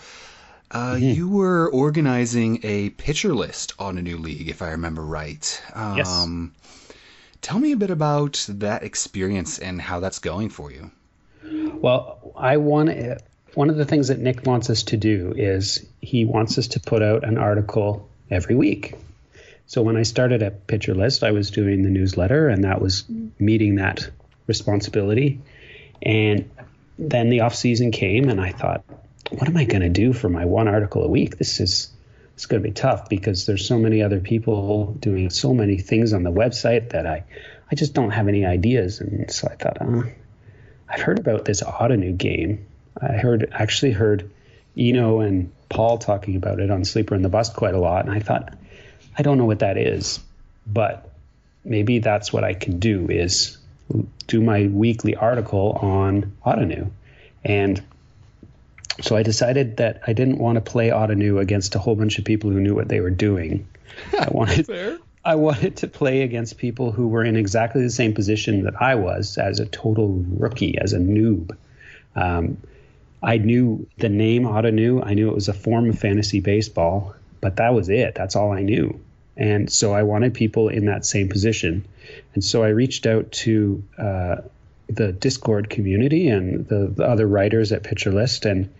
[SPEAKER 1] Uh, mm-hmm. You were organizing a pitcher list Ottoneu league, if I remember right.
[SPEAKER 2] Um, yes.
[SPEAKER 1] Tell me a bit about that experience and how that's going for you.
[SPEAKER 2] Well, I want one of the things that Nick wants us to do is he wants us to put out an article every week. So when I started at Pitcher List, I was doing the newsletter, and that was meeting that responsibility. And then the off season came, and I thought, what am I going to do for my one article a week? This is it's going to be tough because there's so many other people doing so many things on the website that I I just don't have any ideas. And so I thought, uh, I've heard about this Ottoneu game. I heard actually heard Eno and Paul talking about it on Sleeper and the Bust quite a lot, and I thought, I don't know what that is, but maybe that's what I can do is do my weekly article on Ottoneu. And so I decided that I didn't want to play Ottoneu against a whole bunch of people who knew what they were doing. (laughs) I wanted Fair. I wanted to play against people who were in exactly the same position that I was as a total rookie, as a noob. Um, I knew the name Ottoneu. I knew it was a form of fantasy baseball, but that was it. That's all I knew. And so I wanted people in that same position. And so I reached out to uh, the Discord community and the, the, other writers at Pitcher List and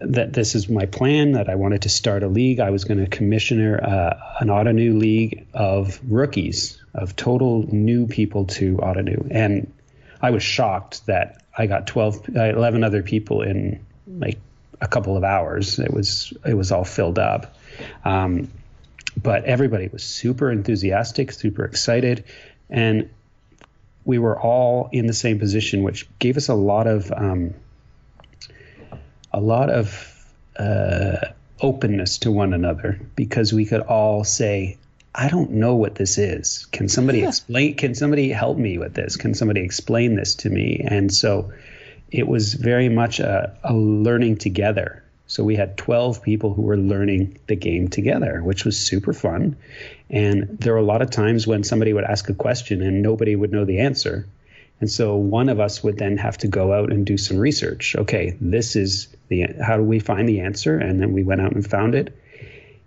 [SPEAKER 2] that this is my plan that I wanted to start a league. I was going to commission uh, an Ottoneu league of rookies, of total new people to Ottoneu. And I was shocked that I got 12, uh, 11 other people in like a couple of hours. It was, it was all filled up. Um, but everybody was super enthusiastic, super excited, and we were all in the same position, which gave us a lot of um, a lot of uh, openness to one another because we could all say, "I don't know what this is. Can somebody explain? Can somebody help me with this? Can somebody explain this to me?" And so it was very much a, a learning together so we had 12 people who were learning the game together, which was super fun. And there were a lot of times when somebody would ask a question and nobody would know the answer. And so one of us would then have to go out and do some research. Okay, this is the how do we find the answer? And then we went out and found it.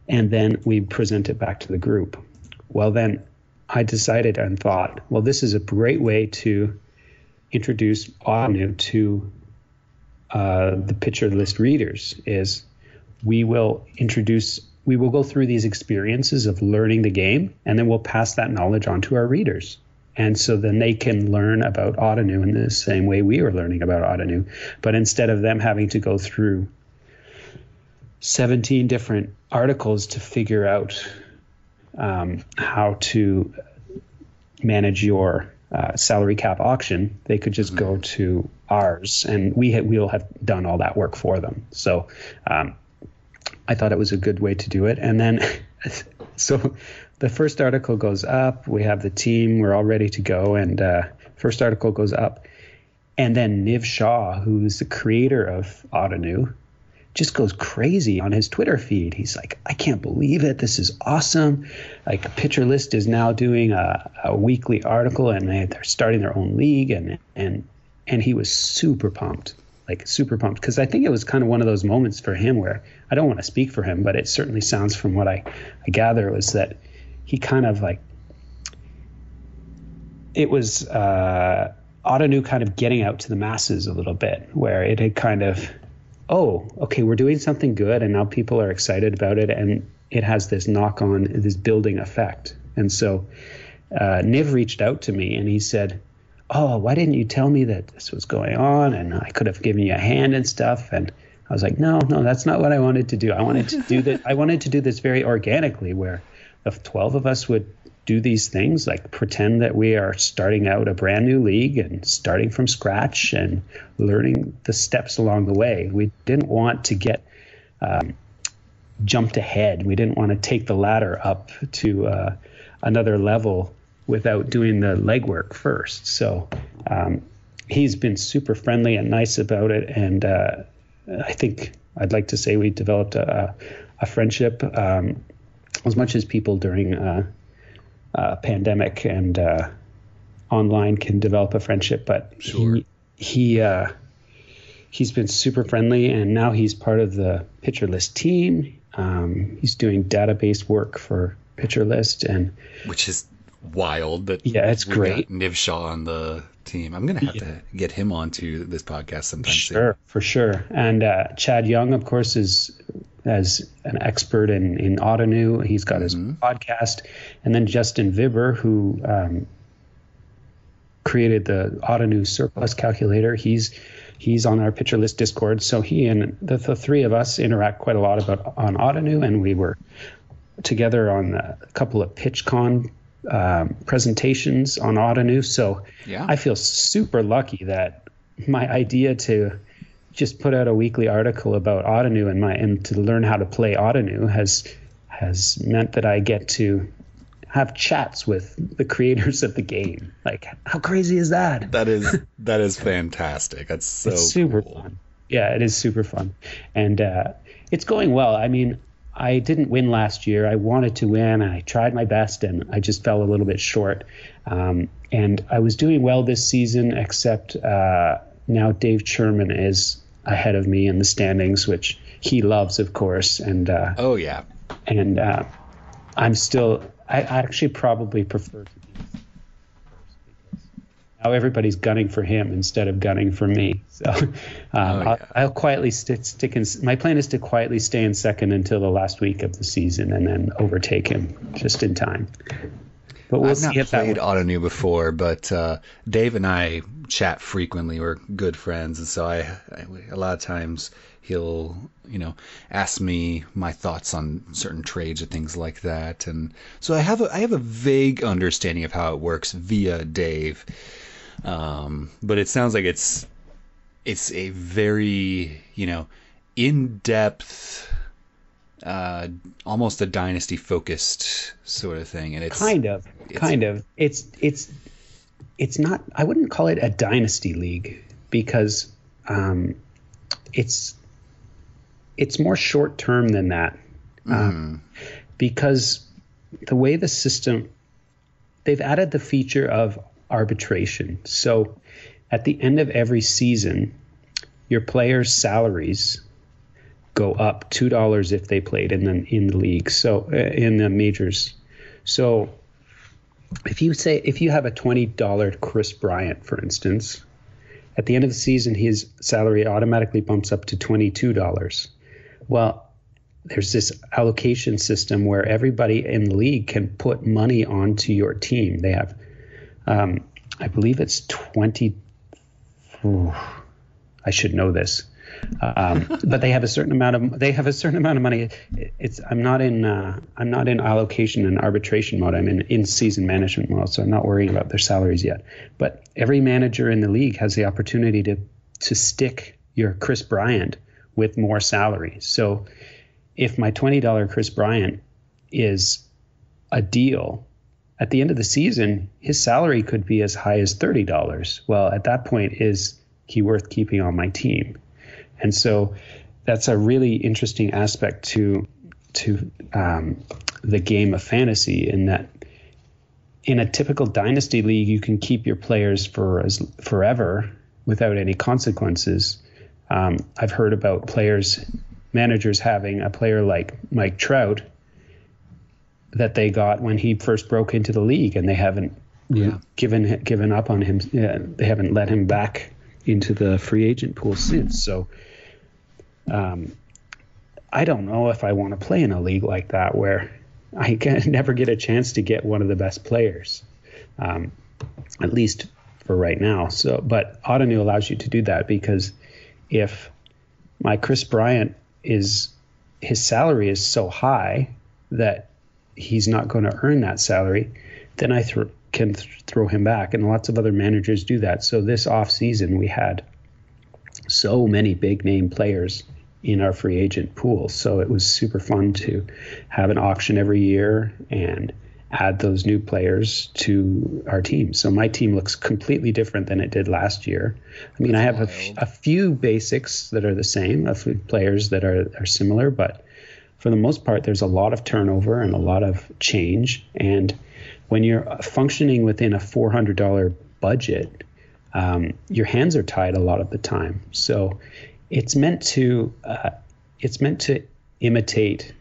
[SPEAKER 2] And then we present it back to the group. Well, then I decided and thought, well, this is a great way to introduce Ottoneu to uh, the Pitcher List readers is we will introduce we will go through these experiences of learning the game and then we'll pass that knowledge on to our readers. And so then they can learn about Ottoneu in the same way we were learning about Ottoneu but instead of them having to go through 17 different articles to figure out um, how to manage your uh, salary cap auction, they could just go mm-hmm. to ours, and we ha- we'll have done all that work for them. So um, I thought it was a good way to do it. And then, (laughs) so the first article goes up. We have the team. We're all ready to go, and uh, first article goes up. And then Niv Shah, who's the creator of Ottoneu, just goes crazy on his Twitter feed. He's like, I can't believe it. This is awesome. Like Pitcher List is now doing a, a weekly article and they, they're starting their own league and and and he was super pumped, like super pumped because I think it was kind of one of those moments for him where I don't want to speak for him, but it certainly sounds from what I I gather was that he kind of like it was uh, Ottoneu kind of getting out to the masses a little bit, where it had kind of oh, okay, we're doing something good, and now people are excited about it, and it has this knock on, this building effect. And so uh, Niv reached out to me and he said, Oh, why didn't you tell me that this was going on? And I could have given you a hand and stuff. And I was like, No, no, that's not what I wanted to do. I wanted to do (laughs) that. I wanted to do this very organically, where the 12 of us would do these things, like pretend that we are starting out a brand new league and starting from scratch and learning the steps along the way. We didn't want to get um, jumped ahead. We didn't want to take the ladder up to uh, another level without doing the legwork first. So um, he's been super friendly and nice about it, and uh, I think I'd like to say we developed a, a friendship. Um, as much as people during uh, uh, pandemic and uh, online can develop a friendship, but
[SPEAKER 1] Sure.
[SPEAKER 2] he he uh, he's been super friendly, and now he's part of the Pitcher List team. Um, he's doing database work for Pitcher List, and
[SPEAKER 1] which is wild that
[SPEAKER 2] Yeah, it's great.
[SPEAKER 1] Niv Shah on the team. I'm gonna have to get him onto this podcast sometime
[SPEAKER 2] Sure, for sure. And uh, Chad Young, of course, is as an expert in in Ottoneu. He's got his podcast, and then Justin Vibber, who um, created the Ottoneu surplus calculator. He's he's on our pitcher list Discord. So he and the, the three of us interact quite a lot about on Ottoneu, and we were together on a couple of PitchCon um, presentations on Ottoneu. So
[SPEAKER 1] Yeah.
[SPEAKER 2] I feel super lucky that my idea to just put out a weekly article about Ottoneu and my and to learn how to play Ottoneu has has meant that I get to have chats with the creators of the game. Like, how crazy is that?
[SPEAKER 1] That is (laughs) that is fantastic. That's so
[SPEAKER 2] it's super
[SPEAKER 1] cool.
[SPEAKER 2] fun. Yeah, it is super fun, and uh, it's going well. I mean, I didn't win last year. I wanted to win. and I tried my best, and I just fell a little bit short. Um, and I was doing well this season, except uh, now Dave Sherman is ahead of me in the standings, which he loves, of course. And uh,
[SPEAKER 1] Oh yeah.
[SPEAKER 2] and uh, I'm still. I, I actually probably prefer to be first because now everybody's gunning for him instead of gunning for me. So (laughs) um, I'll. I'll quietly st- stick in. My plan is to quietly stay in second until the last week of the season and then overtake him just in time. But we'll
[SPEAKER 1] I've
[SPEAKER 2] see
[SPEAKER 1] not
[SPEAKER 2] if that.
[SPEAKER 1] played Ottoneu before, but uh, Dave and I chat frequently. We're good friends, and so I, I a lot of times he'll you know ask me my thoughts on certain trades or things like that, and so I have a I have a vague understanding of how it works via Dave. Um, but it sounds like it's it's a very you know in depth. Uh, almost a dynasty focused sort of thing, and it's
[SPEAKER 2] kind of kind of it's it's it's not i wouldn't call it a dynasty league because um, it's it's more short term than that um, because the way the system they've added the feature of arbitration so at the end of every season your players salaries go up two dollars if they played in the in the league so uh, in the majors so if you say if you have a twenty dollar Kris Bryant, for instance, at the end of the season his salary automatically bumps up to twenty two dollars. Well, there's this allocation system where everybody in the league can put money onto your team. They have, um, I believe it's twenty. Ooh, I should know this. um, (laughs) but they have a certain amount of they have a certain amount of money. It's I'm not in uh, I'm not in allocation and arbitration mode. I'm in in season management mode, so I'm not worrying about their salaries yet. But every manager in the league has the opportunity to to stick your Kris Bryant with more salary. So if my twenty dollar Kris Bryant is a deal, at the end of the season, his salary could be as high as thirty dollars. Well, at that point, is he worth keeping on my team? And so that's a really interesting aspect to to um, the game of fantasy in that in a typical dynasty league you can keep your players for as forever without any consequences. Um, I've heard about players managers having a player like Mike Trout that they got when he first broke into the league and they haven't
[SPEAKER 1] Yeah.
[SPEAKER 2] given given up on him. Yeah, they haven't let him back into the free agent pool since. So, um, I don't know if I want to play in a league like that where I (laughs) can never get a chance to get one of the best players, um, at least for right now. So, but Ottoneu allows you to do that because if my Kris Bryant is his salary is so high that he's not going to earn that salary, then I thro- can th- throw him back. And lots of other managers do that. So this off season, we had so many big name players in our free agent pool. So it was super fun to have an auction every year and add those new players to our team. So my team looks completely different than it did last year. I mean, I have a, f- a few basics that are the same, a few players that are, are similar, but for the most part, there's a lot of turnover and a lot of change. And when you're functioning within a $400 budget, um, your hands are tied a lot of the time. So it's meant to uh, it's meant to imitate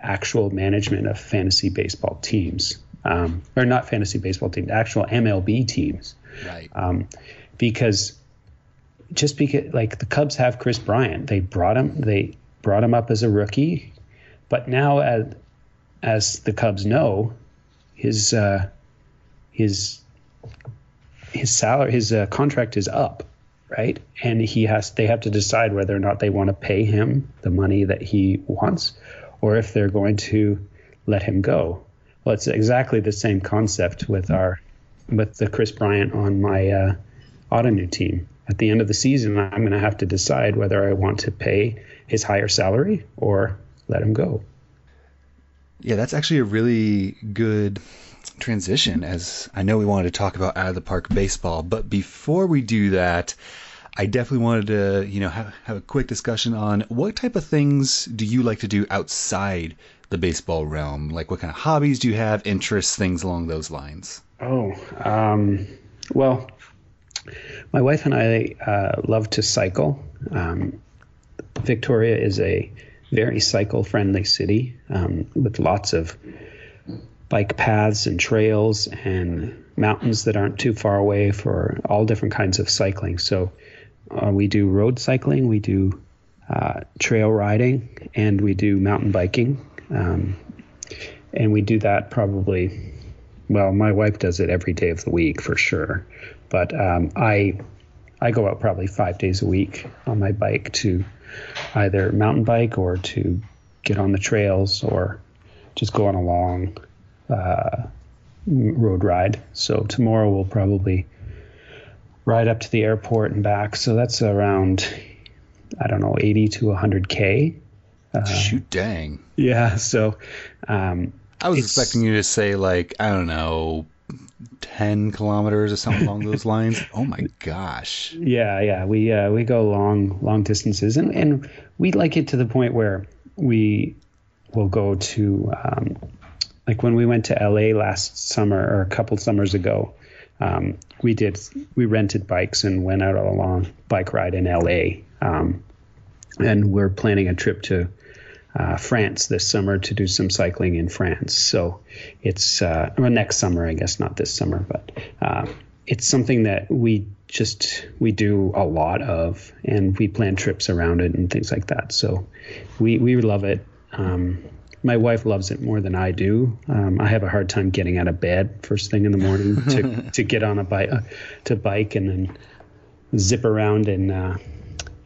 [SPEAKER 2] actual management of fantasy baseball teams, um, or not fantasy baseball teams, actual MLB teams.
[SPEAKER 1] Right.
[SPEAKER 2] Um, because just because like the Cubs have Kris Bryant, they brought him they brought him up as a rookie, but now as as the Cubs know, his uh, his his salary his uh, contract is up, right? And he has they have to decide whether or not they want to pay him the money that he wants, or if they're going to let him go. Well, it's exactly the same concept with our with the Kris Bryant on my uh, Ottoneu team. At the end of the season, I'm going to have to decide whether I want to pay his higher salary or let him go.
[SPEAKER 1] Yeah, that's actually a really good transition as I know we wanted to talk about out of the park baseball, but before we do that, I definitely wanted to, you know, have, have a quick discussion on what type of things do you like to do outside the baseball realm? Like what kind of hobbies do you have, interests, things along those lines?
[SPEAKER 2] Oh, um, well, my wife and I uh, love to cycle. Um, Victoria is a very cycle friendly city um, with lots of bike paths and trails and mountains that aren't too far away for all different kinds of cycling. So uh, we do road cycling, we do uh, trail riding, and we do mountain biking. Um, and we do that probably, well, my wife does it every day of the week for sure. But um, I, I go out probably five days a week on my bike to either mountain bike or to get on the trails or just go on a long uh, road ride. So tomorrow we'll probably ride up to the airport and back. So that's around, I don't know, 80 to 100K.
[SPEAKER 1] Uh, Shoot, dang.
[SPEAKER 2] Yeah. So um,
[SPEAKER 1] I was expecting you to say, like, I don't know, 10 kilometers or something along those lines. (laughs) Oh my gosh.
[SPEAKER 2] Yeah, yeah. We uh, we go long long distances and and we like it to the point where we will go to um, like when we went to LA last summer or a couple summers ago. Um, we did we rented bikes and went out on a long bike ride in LA. Um, and we're planning a trip to uh, France this summer to do some cycling in France. So it's uh, well, next summer, I guess, not this summer, but uh, it's something that we just we do a lot of, and we plan trips around it and things like that. So we we love it. Um, my wife loves it more than I do. Um, I have a hard time getting out of bed first thing in the morning to, (laughs) to get on a bike uh, to bike and then zip around and uh,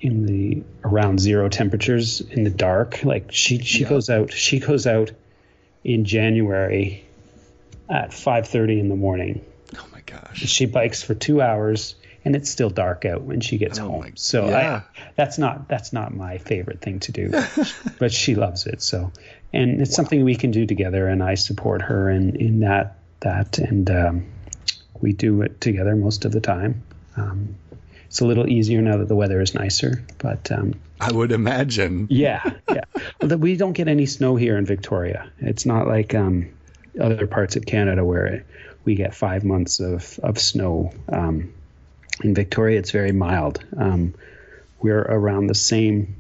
[SPEAKER 2] in the around zero temperatures in the dark. Like she she yeah. goes out she goes out in January at 5:30 in the morning.
[SPEAKER 1] Oh my gosh.
[SPEAKER 2] She bikes for 2 hours and it's still dark out when she gets oh home. My, so yeah. I, that's not that's not my favorite thing to do, (laughs) but she loves it. So and it's wow. something we can do together and I support her in in that that and um, we do it together most of the time. Um, it's a little easier now that the weather is nicer, but um,
[SPEAKER 1] I would imagine.
[SPEAKER 2] Yeah, yeah. we don't get any snow here in Victoria. It's not like um, other parts of Canada where we get five months of of snow. Um, in Victoria, it's very mild. Um, we're around the same.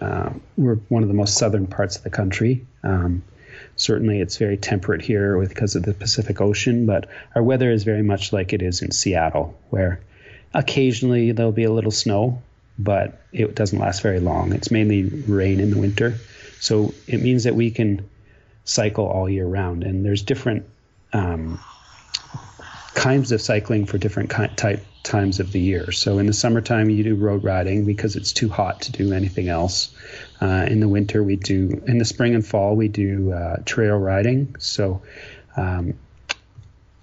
[SPEAKER 2] Uh, we're one of the most southern parts of the country. Um, certainly, it's very temperate here because of the Pacific Ocean, but our weather is very much like it is in Seattle, where Occasionally there'll be a little snow, but it doesn't last very long. It's mainly rain in the winter. So it means that we can cycle all year round. And there's different um, kinds of cycling for different type times of the year. So in the summertime, you do road riding because it's too hot to do anything else. Uh, in the winter, we do, in the spring and fall, we do uh, trail riding. So um,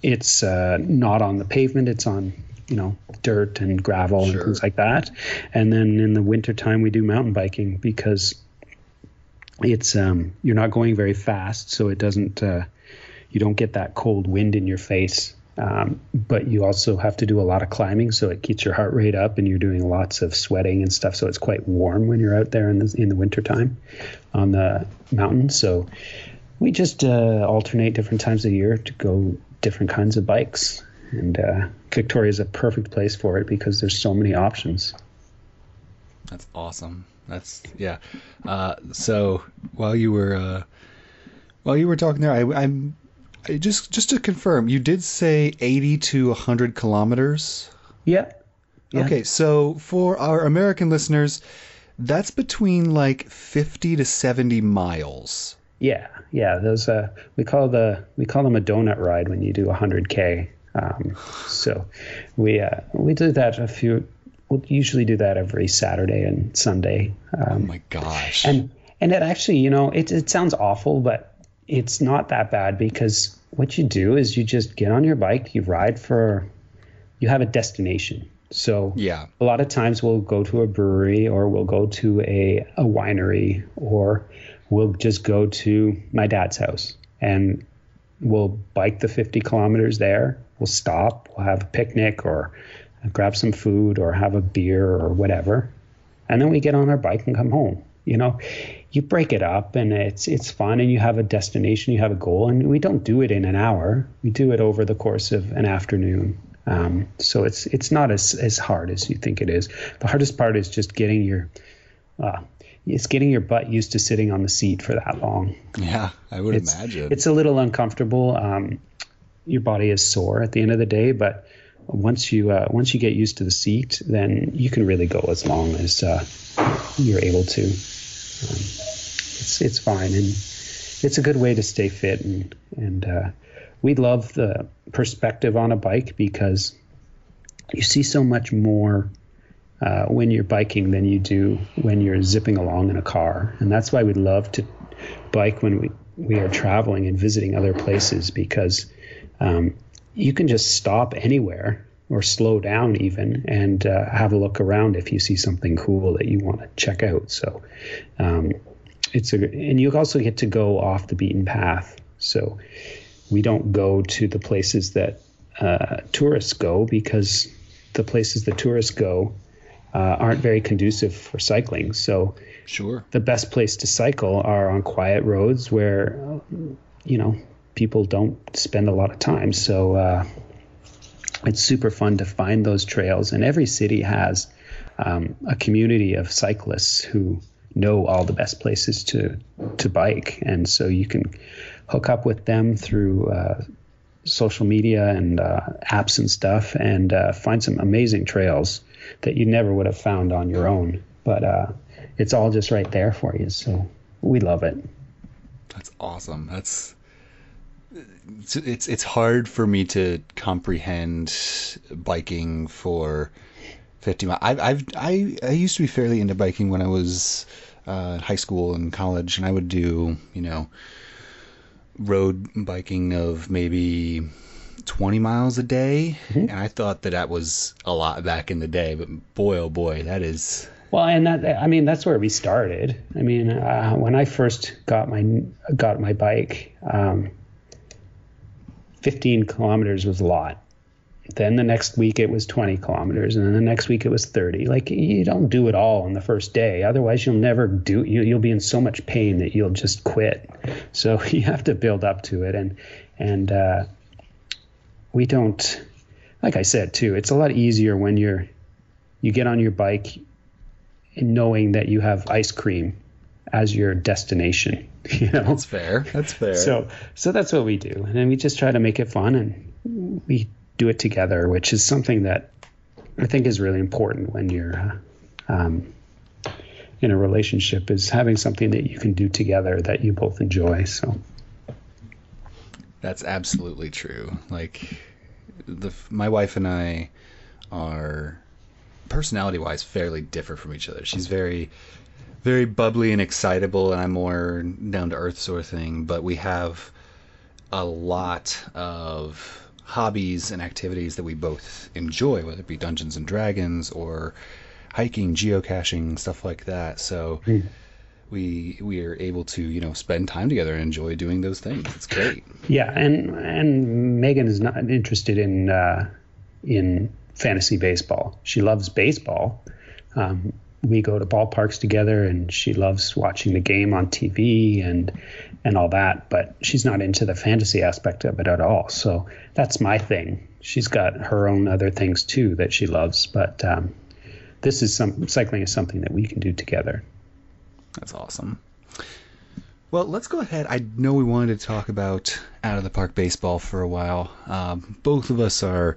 [SPEAKER 2] it's uh, not on the pavement, it's on you know dirt and gravel sure. and things like that. And then in the wintertime we do mountain biking because it's um, you're not going very fast, so it doesn't uh, you don't get that cold wind in your face. Um, but you also have to do a lot of climbing, so it keeps your heart rate up, and you're doing lots of sweating and stuff. So it's quite warm when you're out there in the in the wintertime on the mountain. So we just uh, alternate different times of year to go different kinds of bikes. And uh, Victoria is a perfect place for it because there's so many options.
[SPEAKER 1] That's awesome. That's yeah. Uh, so while you were uh, while you were talking there, I, I'm I just just to confirm, you did say 80 to 100 kilometers.
[SPEAKER 2] Yeah. yeah.
[SPEAKER 1] Okay, so for our American listeners, that's between like 50 to 70 miles.
[SPEAKER 2] Yeah, yeah. Those uh, we call the we call them a donut ride when you do 100k. Um, so we uh, we do that a few. We'll usually do that every Saturday and Sunday. Um,
[SPEAKER 1] oh my gosh!
[SPEAKER 2] And and it actually, you know, it it sounds awful, but it's not that bad because what you do is you just get on your bike, you ride for, you have a destination. So
[SPEAKER 1] yeah,
[SPEAKER 2] a lot of times we'll go to a brewery or we'll go to a, a winery or we'll just go to my dad's house and we'll bike the 50 kilometers there. We'll stop, we'll have a picnic or grab some food or have a beer or whatever. And then we get on our bike and come home. You know, you break it up and it's it's fun and you have a destination, you have a goal, and we don't do it in an hour. We do it over the course of an afternoon. Um, so it's it's not as as hard as you think it is. The hardest part is just getting your uh, it's getting your butt used to sitting on the seat for that long.
[SPEAKER 1] Yeah, I would
[SPEAKER 2] it's,
[SPEAKER 1] imagine.
[SPEAKER 2] It's a little uncomfortable. Um, your body is sore at the end of the day, but once you uh, once you get used to the seat, then you can really go as long as uh, you're able to. Um, it's it's fine, and it's a good way to stay fit. And and uh, we love the perspective on a bike because you see so much more uh, when you're biking than you do when you're zipping along in a car, and that's why we love to bike when we we are traveling and visiting other places because um, you can just stop anywhere or slow down even and uh, have a look around if you see something cool that you want to check out. So um, it's a and you also get to go off the beaten path. So we don't go to the places that uh, tourists go because the places that tourists go uh, aren't very conducive for cycling. So
[SPEAKER 1] sure,
[SPEAKER 2] the best place to cycle are on quiet roads where you know people don't spend a lot of time. So uh, it's super fun to find those trails, and every city has um, a community of cyclists who know all the best places to to bike, and so you can hook up with them through uh, social media and uh, apps and stuff, and uh, find some amazing trails that you never would have found on your own. But uh, it's all just right there for you, so we love it.
[SPEAKER 1] That's awesome. That's it's it's hard for me to comprehend biking for 50 miles. I've, I've I I used to be fairly into biking when I was uh, in high school and college, and I would do you know road biking of maybe 20 miles a day, mm-hmm. and I thought that that was a lot back in the day. But boy, oh boy, that is
[SPEAKER 2] well, and that I mean that's where we started. I mean, uh, when I first got my got my bike, um, 15 kilometers was a lot. Then the next week it was 20 kilometers, and then the next week it was 30. Like you don't do it all on the first day, otherwise you'll never do. You, you'll be in so much pain that you'll just quit. (laughs) So you have to build up to it, and and uh, we don't. Like I said too, it's a lot easier when you're you get on your bike knowing that you have ice cream as your destination. (laughs) You know,
[SPEAKER 1] that's fair. That's fair.
[SPEAKER 2] So, so that's what we do, and then we just try to make it fun, and we do it together, which is something that I think is really important when you're uh, um, in a relationship. Is having something that you can do together that you both enjoy. So,
[SPEAKER 1] that's absolutely true. Like, the my wife and I are personality wise fairly different from each other. She's very very bubbly and excitable, and I'm more down to earth sort of thing. But we have a lot of hobbies and activities that we both enjoy, whether it be Dungeons and Dragons or hiking, geocaching, stuff like that. So mm. we we are able to you know spend time together and enjoy doing those things. It's great.
[SPEAKER 2] Yeah, and and Megan is not interested in uh, in fantasy baseball. She loves baseball. Um, we go to ballparks together, and she loves watching the game on TV and and all that. But she's not into the fantasy aspect of it at all. So that's my thing. She's got her own other things too that she loves, but um, this is some cycling is something that we can do together.
[SPEAKER 1] That's awesome. Well, let's go ahead. I know we wanted to talk about out of the park baseball for a while. Um, both of us are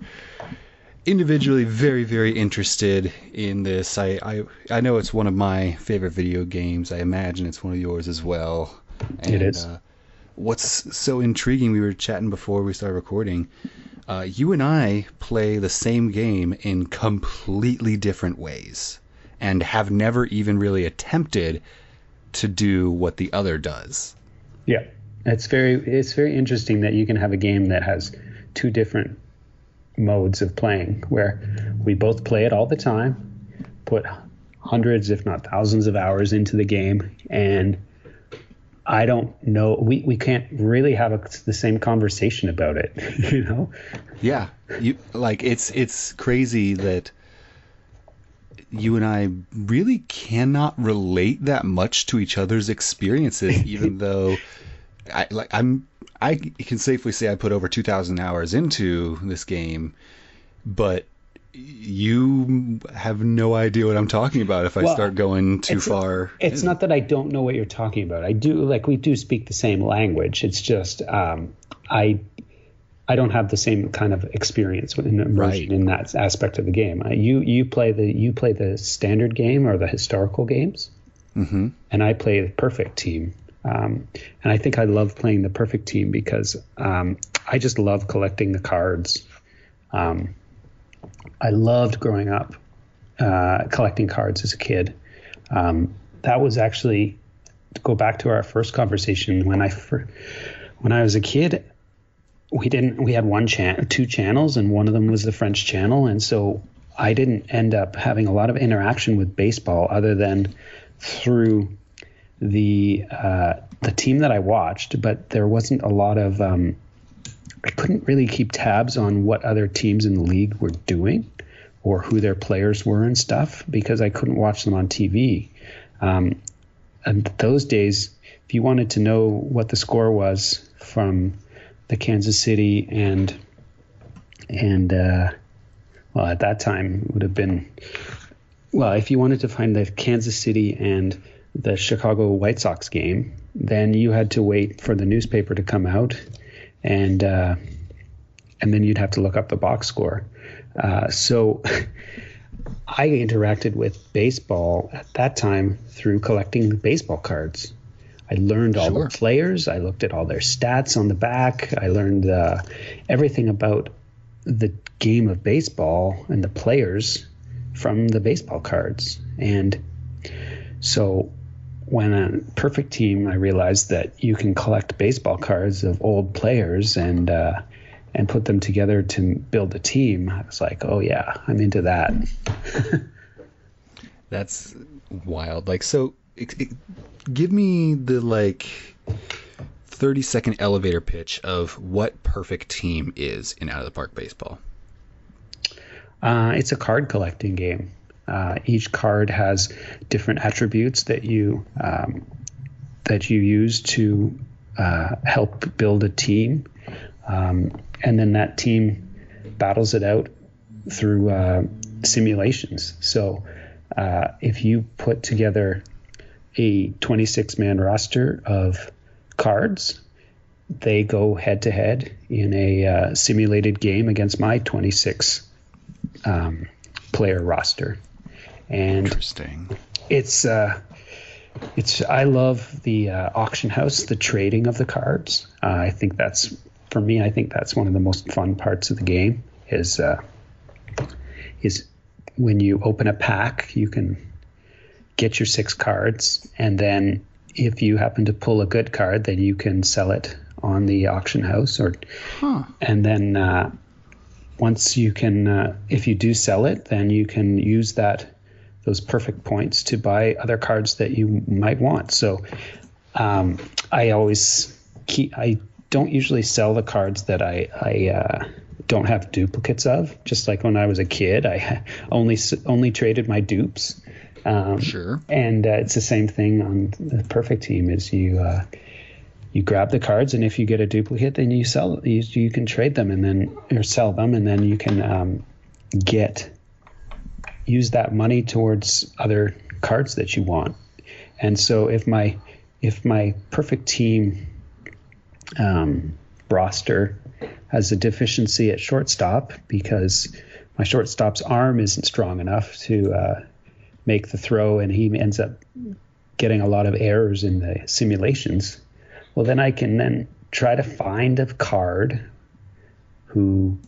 [SPEAKER 1] individually very, very interested in this. I, I I know it's one of my favorite video games. I imagine it's one of yours as well.
[SPEAKER 2] And, it is. Uh,
[SPEAKER 1] what's so intriguing? We were chatting before we started recording. Uh, you and I play the same game in completely different ways, and have never even really attempted to do what the other does.
[SPEAKER 2] Yeah, it's very it's very interesting that you can have a game that has two different modes of playing where we both play it all the time, put hundreds if not thousands of hours into the game and I don't know we, we can't really have a, the same conversation about it, (laughs) you know.
[SPEAKER 1] Yeah. You like it's it's crazy that you and I really cannot relate that much to each other's experiences, even though I like I'm I can safely say I put over two thousand hours into this game, but you have no idea what I'm talking about if I well, start going too
[SPEAKER 2] it's,
[SPEAKER 1] far.
[SPEAKER 2] It's in. not that I don't know what you're talking about. I do like we do speak the same language. It's just um, I I don't have the same kind of experience in immersion right. in that aspect of the game. You you play the you play the standard game or the historical games,
[SPEAKER 1] mm-hmm.
[SPEAKER 2] and I play the perfect team. Um, and I think I love playing the perfect team because um, I just love collecting the cards. Um, I loved growing up uh, collecting cards as a kid. Um, that was actually to go back to our first conversation when I fir- when I was a kid we didn't we had one chan- two channels and one of them was the French channel and so I didn't end up having a lot of interaction with baseball other than through the uh, the team that I watched but there wasn't a lot of um, I couldn't really keep tabs on what other teams in the league were doing or who their players were and stuff because I couldn't watch them on TV um, and those days if you wanted to know what the score was from the Kansas City and and uh, well at that time it would have been well if you wanted to find the Kansas City and the Chicago White Sox game, then you had to wait for the newspaper to come out and uh, and then you'd have to look up the box score. Uh, so (laughs) I interacted with baseball at that time through collecting baseball cards. I learned all sure. the players. I looked at all their stats on the back. I learned uh, everything about the game of baseball and the players from the baseball cards. And so when a perfect team, I realized that you can collect baseball cards of old players and uh, and put them together to build a team. I was like, oh yeah, I'm into that. (laughs)
[SPEAKER 1] That's wild. Like so, it, it, give me the like 30 second elevator pitch of what perfect team is in out of the park baseball.
[SPEAKER 2] Uh, it's a card collecting game. Uh, each card has different attributes that you um, that you use to uh, help build a team, um, and then that team battles it out through uh, simulations. So uh, if you put together a 26 man roster of cards. They go head to head in a uh, simulated game against my 26 um, player roster. And
[SPEAKER 1] Interesting.
[SPEAKER 2] It's uh, it's I love the uh, auction house, the trading of the cards. Uh, I think that's for me. I think that's one of the most fun parts of the game. Is uh, is when you open a pack, you can get your six cards, and then if you happen to pull a good card, then you can sell it on the auction house, or huh. and then uh, once you can, uh, if you do sell it, then you can use that those perfect points to buy other cards that you might want. So um, I always keep. I don't usually sell the cards that I I uh, don't have duplicates of. Just like when I was a kid, I (laughs) only only traded my dupes Um,
[SPEAKER 1] Sure.
[SPEAKER 2] And uh, it's the same thing on the perfect team. Is you uh, you grab the cards, and if you get a duplicate, then you sell. You, you can trade them, and then or sell them, and then you can um, get use that money towards other cards that you want. And so if my if my perfect team um, roster has a deficiency at shortstop because my shortstop's arm isn't strong enough to uh, make the throw, and he ends up getting a lot of errors in the simulations. Well, then I can then try to find a card who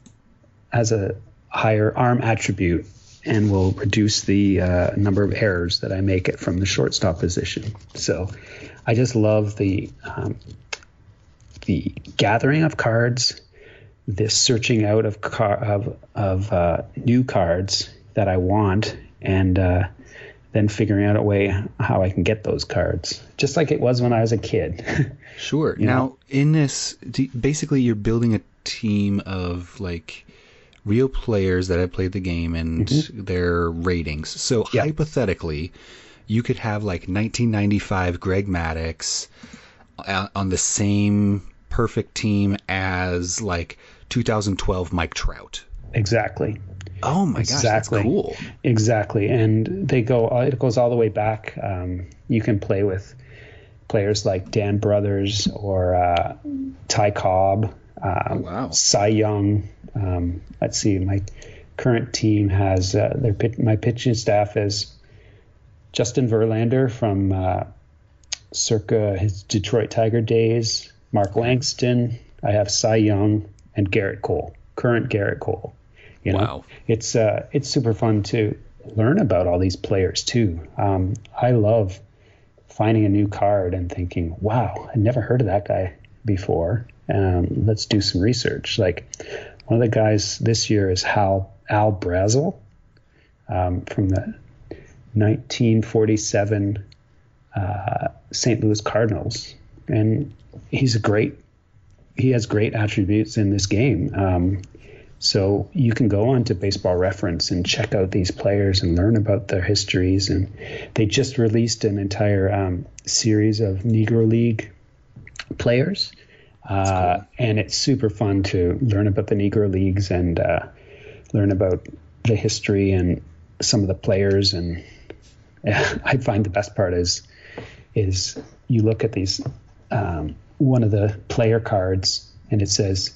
[SPEAKER 2] has a higher arm attribute and will reduce the uh, number of errors that I make it from the shortstop position. So I just love the um, the gathering of cards, this searching out of car of of uh, new cards that I want, and uh, then figuring out a way how I can get those cards, just like it was when I was a kid. (laughs)
[SPEAKER 1] Sure. Now,
[SPEAKER 2] know?
[SPEAKER 1] in this, basically, you're building a team of like real players that have played the game and their ratings. So
[SPEAKER 2] Mm-hmm. Yeah.
[SPEAKER 1] hypothetically, you could have like 1995 Greg Maddux uh, on the same perfect team as like 2012 Mike Trout.
[SPEAKER 2] exactly.
[SPEAKER 1] Oh my gosh,
[SPEAKER 2] Exactly.
[SPEAKER 1] that's cool.
[SPEAKER 2] Exactly, and they go. uh, It goes all the way back. Um, you can play with players like Dan Brouthers or uh, Ty Cobb, uh,
[SPEAKER 1] wow.
[SPEAKER 2] Cy Young. Um, let's see, my current team has uh, their pit, my pitching staff is Justin Verlander from uh, circa his Detroit Tiger days, Mark Langston. I have Cy Young and Gerrit Cole, current Gerrit Cole. You know,
[SPEAKER 1] Wow.
[SPEAKER 2] it's uh, it's super fun to learn about all these players too. Um, I love finding a new card and thinking, "Wow, I never heard of that guy before." Um, let's do some research. Like one of the guys this year is Hal Al Brazle um, from the 1947 uh, St. Louis Cardinals, and he's a great. He has great attributes in this game. Um, so you can go on to Baseball Reference and check out these players and learn about their histories. And they just released an entire um, series of Negro League players. Uh, And it's super fun to learn about the Negro Leagues and uh, learn about the history and some of the players. And (laughs) I find the best part is is you look at these um, one of the player cards and it says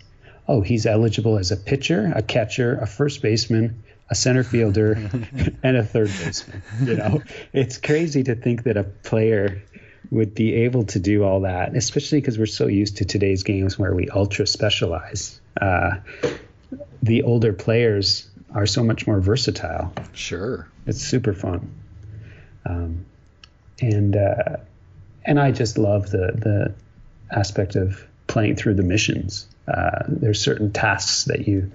[SPEAKER 2] oh, he's eligible as a pitcher, a catcher, a first baseman, a center fielder, (laughs) and a third baseman. You know, it's crazy to think that a player would be able to do all that, especially because we're so used to today's games where we ultra specialize. Uh, the older players are so much more versatile.
[SPEAKER 1] Sure.
[SPEAKER 2] It's super fun. Um, and uh, and I just love the the aspect of playing through the missions. Uh, there's certain tasks that you.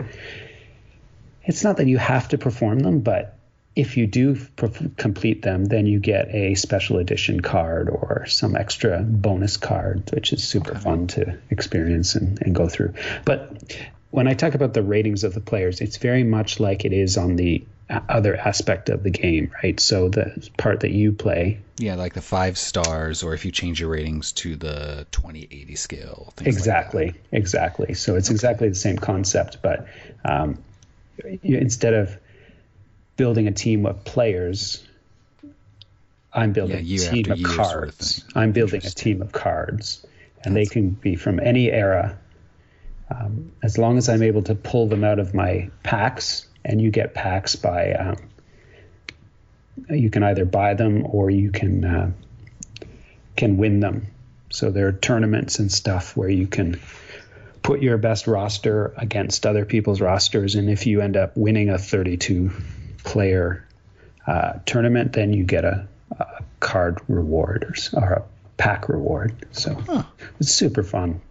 [SPEAKER 2] It's not that you have to perform them, but if you do complete them, then you get a special edition card or some extra bonus card, which is super fun to experience and, and go through. But when I talk about the ratings of the players, it's very much like it is on the other aspect of the game, right? So the part that you play,
[SPEAKER 1] Yeah, like the five stars, or if you change your ratings to the 2080 scale. things like
[SPEAKER 2] exactly, exactly. So it's exactly the same concept, but um, you, instead of building a team of players, I'm building
[SPEAKER 1] Yeah,
[SPEAKER 2] a team of
[SPEAKER 1] year sort of
[SPEAKER 2] cards. I'm building a team of cards, and they can be from any era. Um, as long as I'm able to pull them out of my packs, and you get packs by, um, you can either buy them or you can uh, can win them. So there are tournaments and stuff where you can put your best roster against other people's rosters, and if you end up winning a 32 player uh, tournament, then you get a, a card reward or, or a pack reward. So
[SPEAKER 1] Huh.
[SPEAKER 2] it's super fun.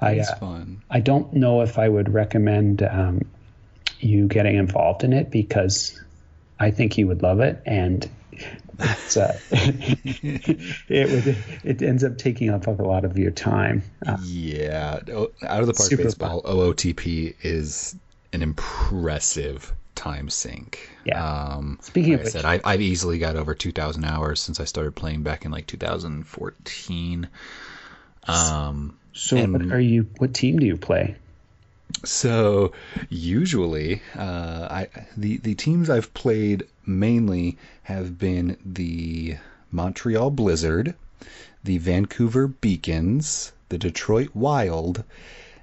[SPEAKER 2] I
[SPEAKER 1] It's
[SPEAKER 2] uh,
[SPEAKER 1] fun.
[SPEAKER 2] I don't know if I would recommend um, you getting involved in it because I think you would love it and it's uh, (laughs) it would it ends up taking up a lot of your time. Uh,
[SPEAKER 1] Yeah, out of the park baseball OOTP is an impressive time sink.
[SPEAKER 2] Yeah.
[SPEAKER 1] Um,
[SPEAKER 2] Speaking
[SPEAKER 1] like
[SPEAKER 2] of
[SPEAKER 1] I said,
[SPEAKER 2] which-
[SPEAKER 1] I, I've easily got over 2,000 hours since I started playing back in like 2014. Um,
[SPEAKER 2] So
[SPEAKER 1] And-
[SPEAKER 2] what are you? What team do you play?
[SPEAKER 1] so usually, uh, I the the teams I've played mainly have been the Montreal Blizzard, the Vancouver Beacons, the Detroit Wild,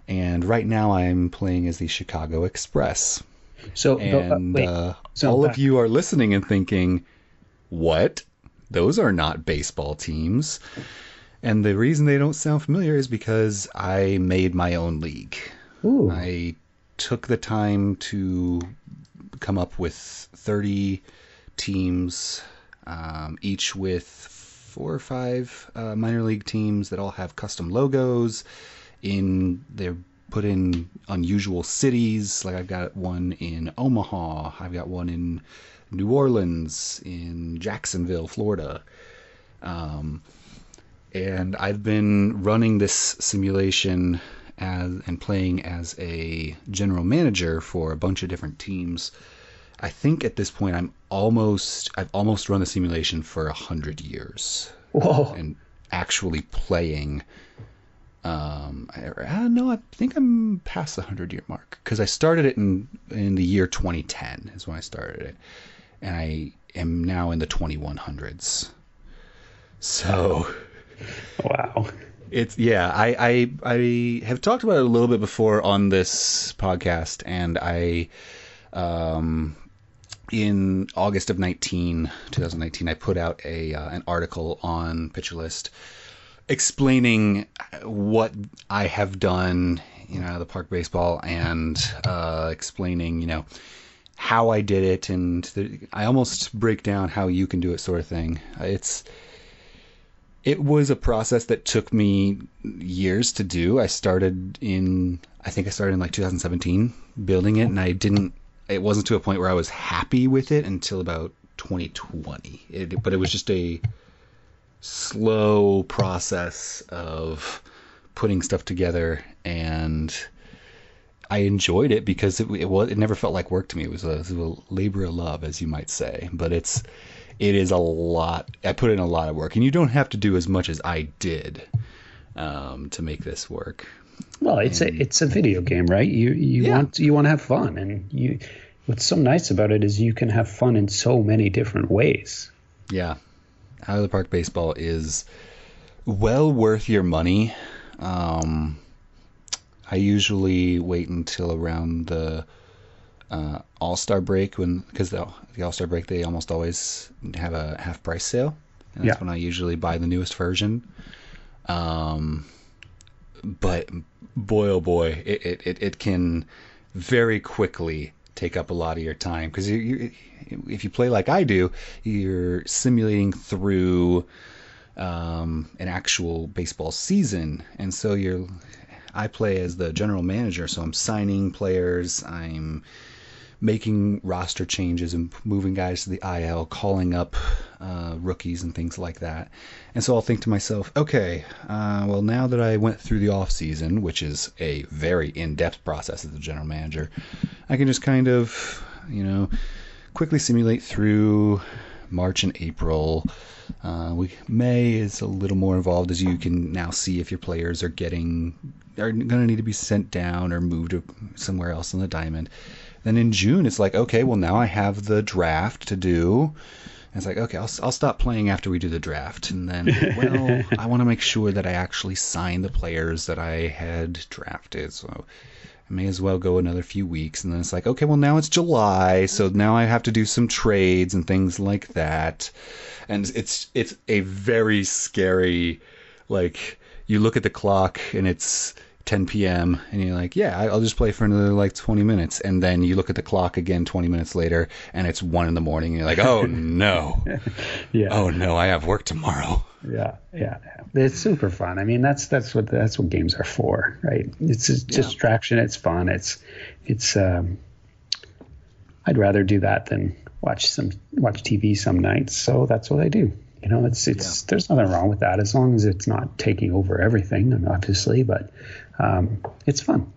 [SPEAKER 1] and right now I'm playing as the Chicago Express.
[SPEAKER 2] So the- uh,
[SPEAKER 1] uh,
[SPEAKER 2] so
[SPEAKER 1] all
[SPEAKER 2] back-
[SPEAKER 1] of you are listening and thinking, what? Those are not baseball teams. And the reason they don't sound familiar is because I made my own league.
[SPEAKER 2] ooh,
[SPEAKER 1] I took the time to come up with 30 teams, um, each with four or five uh, minor league teams that all have custom logos. In they're put in unusual cities. Like I've got one in Omaha. I've got one in New Orleans, in Jacksonville, Florida. Um, and I've been running this simulation as and playing as a general manager for a bunch of different teams. I think at this point I'm almost I've almost run the simulation for a hundred years
[SPEAKER 2] whoa,
[SPEAKER 1] and actually playing. Um, I, I no, I think I'm past the hundred year mark because I started it in in the year 2010 is when I started it, and I am now in the 2100s. So.
[SPEAKER 2] wow.
[SPEAKER 1] It's yeah, I, I I have talked about it a little bit before on this podcast, and I um in August of 19, 2019, I put out a uh, an article on Pitcher List explaining what I have done, you know, the park baseball, and uh, explaining, you know, how I did it, and the, I almost break down how you can do it, sort of thing. It's it was a process that took me years to do. I started in, I think I started in like 2017 building it, and I didn't, it wasn't to a point where I was happy with it until about 2020. It, but it was just a slow process of putting stuff together, and I enjoyed it because it, it was, it never felt like work to me. It was a, it was a labor of love, as you might say. But it's, it is a lot. I put in a lot of work, and you don't have to do as much as I did um, to make this work.
[SPEAKER 2] Well, it's a it's a video game, right? You you
[SPEAKER 1] Yeah.
[SPEAKER 2] want you want to have fun, and you. What's so nice about it is you can have fun in so many different ways.
[SPEAKER 1] Yeah, out of the park baseball is well worth your money. Um, I usually wait until around the uh, All Star break when because the, the All Star break they almost always have a half price sale, and that's
[SPEAKER 2] Yeah.
[SPEAKER 1] when I usually buy the newest version. Um, but boy oh boy, it, it, it, it can very quickly take up a lot of your time because if you play like I do, you're simulating through um, an actual baseball season, and so you're. I play as the general manager, so I'm signing players, I'm making roster changes and moving guys to the IL, calling up uh, rookies and things like that. And so I'll think to myself, okay, uh, well now that I went through the off season, which is a very in-depth process as a general manager, I can just kind of, you know, quickly simulate through March and April. Uh, we May is a little more involved as you can now see if your players are getting are going to need to be sent down or moved somewhere else on the diamond. Then in June, it's like, okay, well, now I have the draft to do. And it's like, okay, I'll, I'll stop playing after we do the draft. And then, (laughs) well, I want to make sure that I actually sign the players that I had drafted. So I may as well go another few weeks. And then it's like, okay, well, now it's July. So now I have to do some trades and things like that. And it's, it's a very scary, like, you look at the clock and it's 10 p.m. and you're like, yeah, I'll just play for another like 20 minutes. And then you look at the clock again 20 minutes later and it's one in the morning and you're like, oh (laughs) no, (laughs)
[SPEAKER 2] Yeah.
[SPEAKER 1] oh no, I have work tomorrow.
[SPEAKER 2] Yeah, yeah, it's super fun. I mean, that's that's what that's what games are for, right? It's a distraction. It's fun. It's it's. Um, I'd rather do that than watch some watch TV some nights. So that's what I do. You know, it's it's there's nothing wrong with that as long as it's not taking over everything, and obviously, but um, it's fun.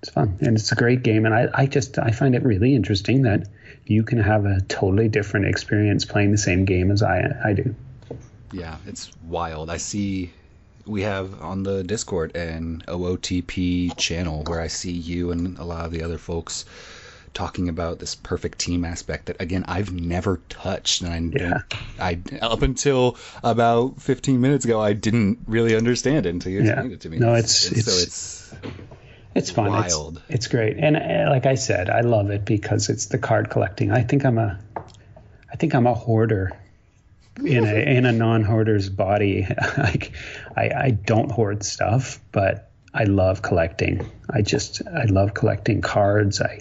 [SPEAKER 2] It's fun, and it's a great game. And I, I just I find it really interesting that you can have a totally different experience playing the same game as I I do.
[SPEAKER 1] Yeah, it's wild. I see we have on the Discord an OOTP channel where I see you and a lot of the other folks talking about this perfect team aspect that again I've never touched and I,
[SPEAKER 2] Yeah.
[SPEAKER 1] I up until about 15 minutes ago I didn't really understand it until you
[SPEAKER 2] Yeah.
[SPEAKER 1] explained it to me.
[SPEAKER 2] No, it's-
[SPEAKER 1] so
[SPEAKER 2] it's-
[SPEAKER 1] it's
[SPEAKER 2] It's fun.
[SPEAKER 1] Wild.
[SPEAKER 2] It's, it's great, and uh, like I said, I love it because it's the card collecting. I think I'm a, I think I'm a hoarder, in a in a non-hoarder's body. (laughs) like, I I don't hoard stuff, but I love collecting. I just I love collecting cards. I,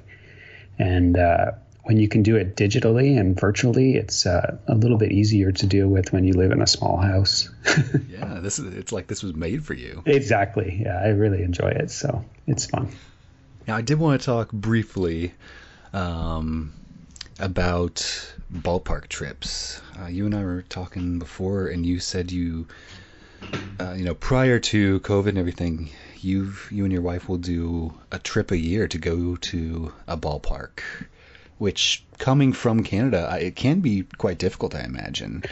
[SPEAKER 2] and uh, when you can do it digitally and virtually, it's uh, a little bit easier to deal with when you live in a small house. (laughs)
[SPEAKER 1] yeah, this is it's like this was made for you.
[SPEAKER 2] exactly. Yeah, I really enjoy it. So it's fun.
[SPEAKER 1] Now, I did want to talk briefly um, about ballpark trips. Uh, you and I were talking before, and you said you, uh, you know, prior to COVID and everything, you you and your wife will do a trip a year to go to a ballpark. Which, coming from Canada, I- it can be quite difficult, I imagine.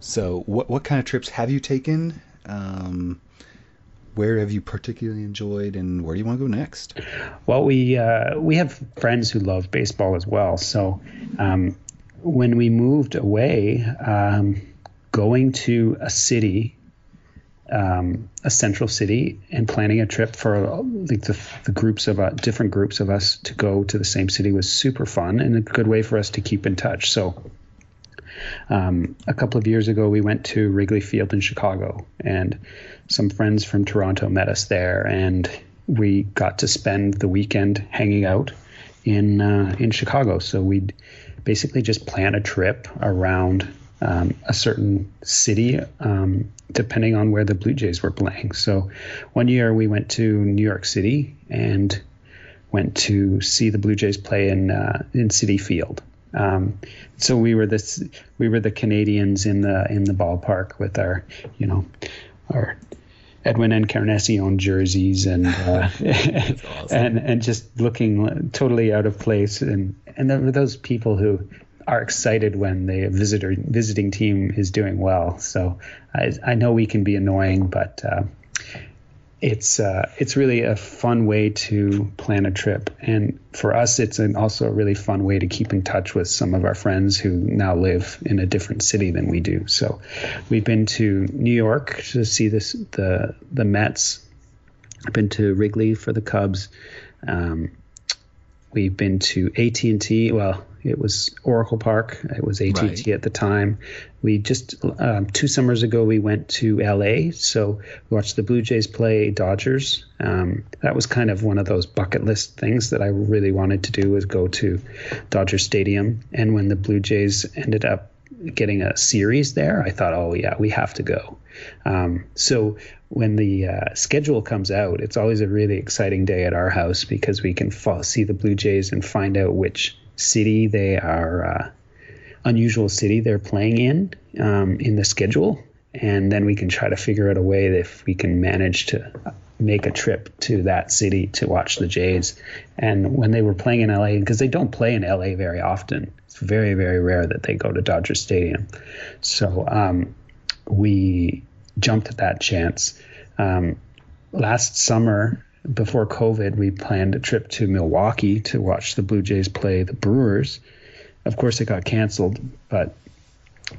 [SPEAKER 1] So, what what kind of trips have you taken? Um, where have you particularly enjoyed, and where do you want to go next?
[SPEAKER 2] Well, we uh, we have friends who love baseball as well. So um, when we moved away, um, going to a city, um, a central city, and planning a trip for like the, the groups of uh, different groups of us to go to the same city was super fun and a good way for us to keep in touch. So. Um, a couple of years ago, we went to Wrigley Field in Chicago, and some friends from Toronto met us there, and we got to spend the weekend hanging out in uh, in Chicago. So we'd basically just plan a trip around um, a certain city, um, depending on where the Blue Jays were playing. So one year we went to New York City and went to see the Blue Jays play in uh, in Citi Field. Um, so we were this we were the Canadians in the in the ballpark with our you know our Edwin Encarnacion jerseys and uh, (laughs) (laughs) and and just looking totally out of place and and there were those people who are excited when the visitor visiting team is doing well. So I I know we can be annoying, but uh, it's uh, it's really a fun way to plan a trip, and for us, it's an, also a really fun way to keep in touch with some of our friends who now live in a different city than we do. So, we've been to New York to see this the the Mets. I've been to Wrigley for the Cubs. Um, we've been to AT and T. Well, it was Oracle Park. It was AT and T
[SPEAKER 1] Right.
[SPEAKER 2] at the time. We just um, two summers ago we went to LA. So we watched the Blue Jays play Dodgers. Um, that was kind of one of those bucket list things that I really wanted to do was go to Dodger Stadium. And when the Blue Jays ended up getting a series there, I thought, oh yeah, we have to go. Um, so when the uh, schedule comes out, it's always a really exciting day at our house because we can see the Blue Jays and find out which city they are, uh, unusual city they're playing in um, in the schedule, and then we can try to figure out a way if we can manage to make a trip to that city to watch the Jays. And when they were playing in LA, because they don't play in LA very often, it's very very rare that they go to Dodger Stadium. So um, we jumped at that chance. Um, last summer, before COVID, we planned a trip to Milwaukee to watch the Blue Jays play the Brewers. Of course, it got canceled, but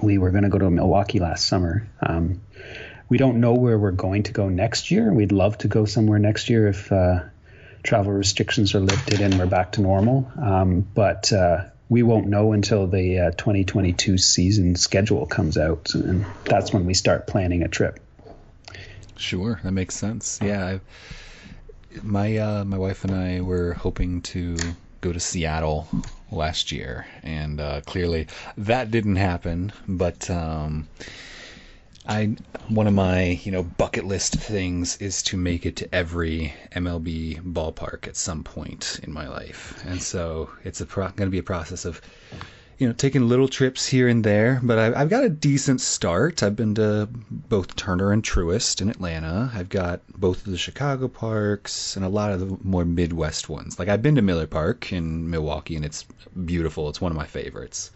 [SPEAKER 2] we were going to go to Milwaukee last summer. Um, we don't know where we're going to go next year. We'd love to go somewhere next year if uh, travel restrictions are lifted and we're back to normal. Um, but uh, we won't know until the uh, 2022 season schedule comes out, and that's when we start planning a trip.
[SPEAKER 1] Sure, that makes sense. Yeah, I, my uh, my wife and I were hoping to go to Seattle last year, and uh, clearly that didn't happen. But um, I one of my you know bucket list things is to make it to every MLB ballpark at some point in my life, and so it's a pro- going to be a process of you know, taking little trips here and there, but I've, I've got a decent start. I've been to both Turner and Truist in Atlanta. I've got both of the Chicago parks and a lot of the more Midwest ones. Like I've been to Miller Park in Milwaukee, and it's beautiful. It's one of my favorites.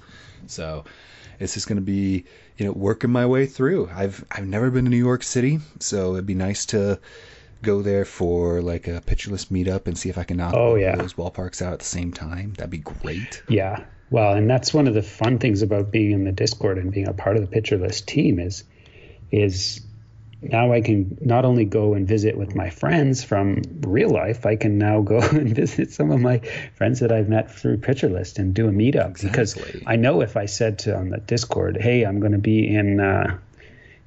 [SPEAKER 1] So it's just going to be, you know, working my way through. I've I've never been to New York City, so it'd be nice to go there for like a Pitcher List meetup and see if I can knock
[SPEAKER 2] oh, yeah.
[SPEAKER 1] those ballparks out at the same time. That'd be great.
[SPEAKER 2] Yeah. Well, and that's one of the fun things about being in the Discord and being a part of the Pitcher List team is is now I can not only go and visit with my friends from real life, I can now go (laughs) and visit some of my friends that I've met through Pitcher List and do a meetup
[SPEAKER 1] exactly.
[SPEAKER 2] because I know if I said to on the Discord, "Hey, I'm going to be in uh,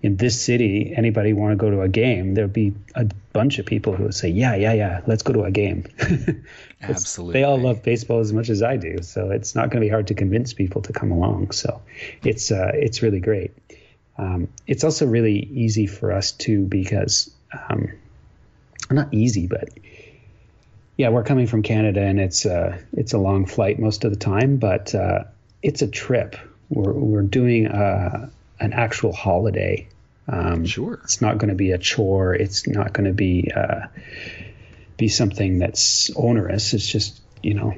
[SPEAKER 2] in this city, anybody want to go to a game?" There'll be a bunch of people who would say, "Yeah, yeah, yeah, let's go to a game." (laughs)
[SPEAKER 1] Absolutely.
[SPEAKER 2] They all love baseball as much as I do, so it's not going to be hard to convince people to come along. So it's uh, it's really great. Um, it's also really easy for us too because um, not easy, but yeah, we're coming from Canada and it's uh, it's a long flight most of the time, but uh, it's a trip. We're we're doing uh, an actual holiday. Um,
[SPEAKER 1] sure,
[SPEAKER 2] it's not going to be a chore. It's not going to be uh, be something that's onerous. It's just you know,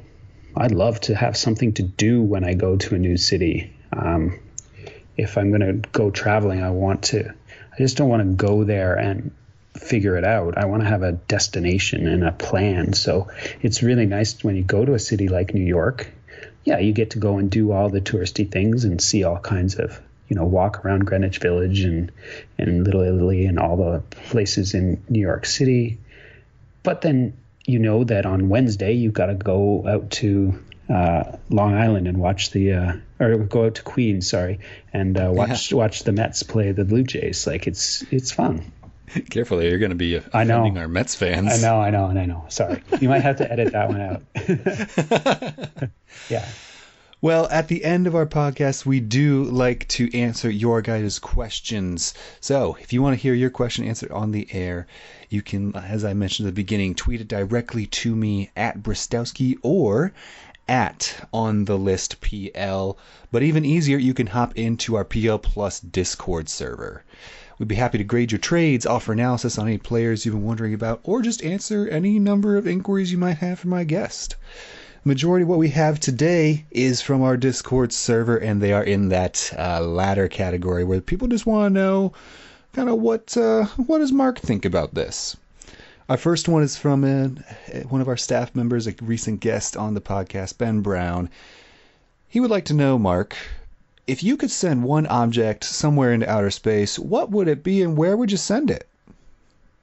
[SPEAKER 2] I'd love to have something to do when I go to a new city. Um, if I'm going to go traveling, I want to, I just don't want to go there and figure it out. I want to have a destination and a plan. So it's really nice when you go to a city like New York. Yeah, you get to go and do all the touristy things and see all kinds of, you know, walk around Greenwich Village and, and Little Italy and all the places in New York City. But then you know that on Wednesday you've got to go out to uh, Long Island and watch the uh, or go out to Queens, sorry, and uh, watch yeah. watch the Mets play the Blue Jays. Like it's it's fun.
[SPEAKER 1] Carefully, you're going to be offending our Mets fans.
[SPEAKER 2] I know, I know, and I know. Sorry, you might have to edit that one out. (laughs) yeah.
[SPEAKER 1] Well, at the end of our podcast, we do like to answer your guys' questions. So, if you want to hear your question answered on the air, you can, as I mentioned at the beginning, tweet it directly to me at Bristowski or at on the list PL. But even easier, you can hop into our PL Plus Discord server. We'd be happy to grade your trades, offer analysis on any players you've been wondering about, or just answer any number of inquiries you might have for my guest. Majority of what we have today is from our Discord server, and they are in that uh, latter category where people just want to know kind of what uh, what does Mark think about this. Our first one is from a, one of our staff members, a recent guest on the podcast, Ben Brown. He would like to know, Mark, if you could send one object somewhere into outer space, what would it be and where would you send it?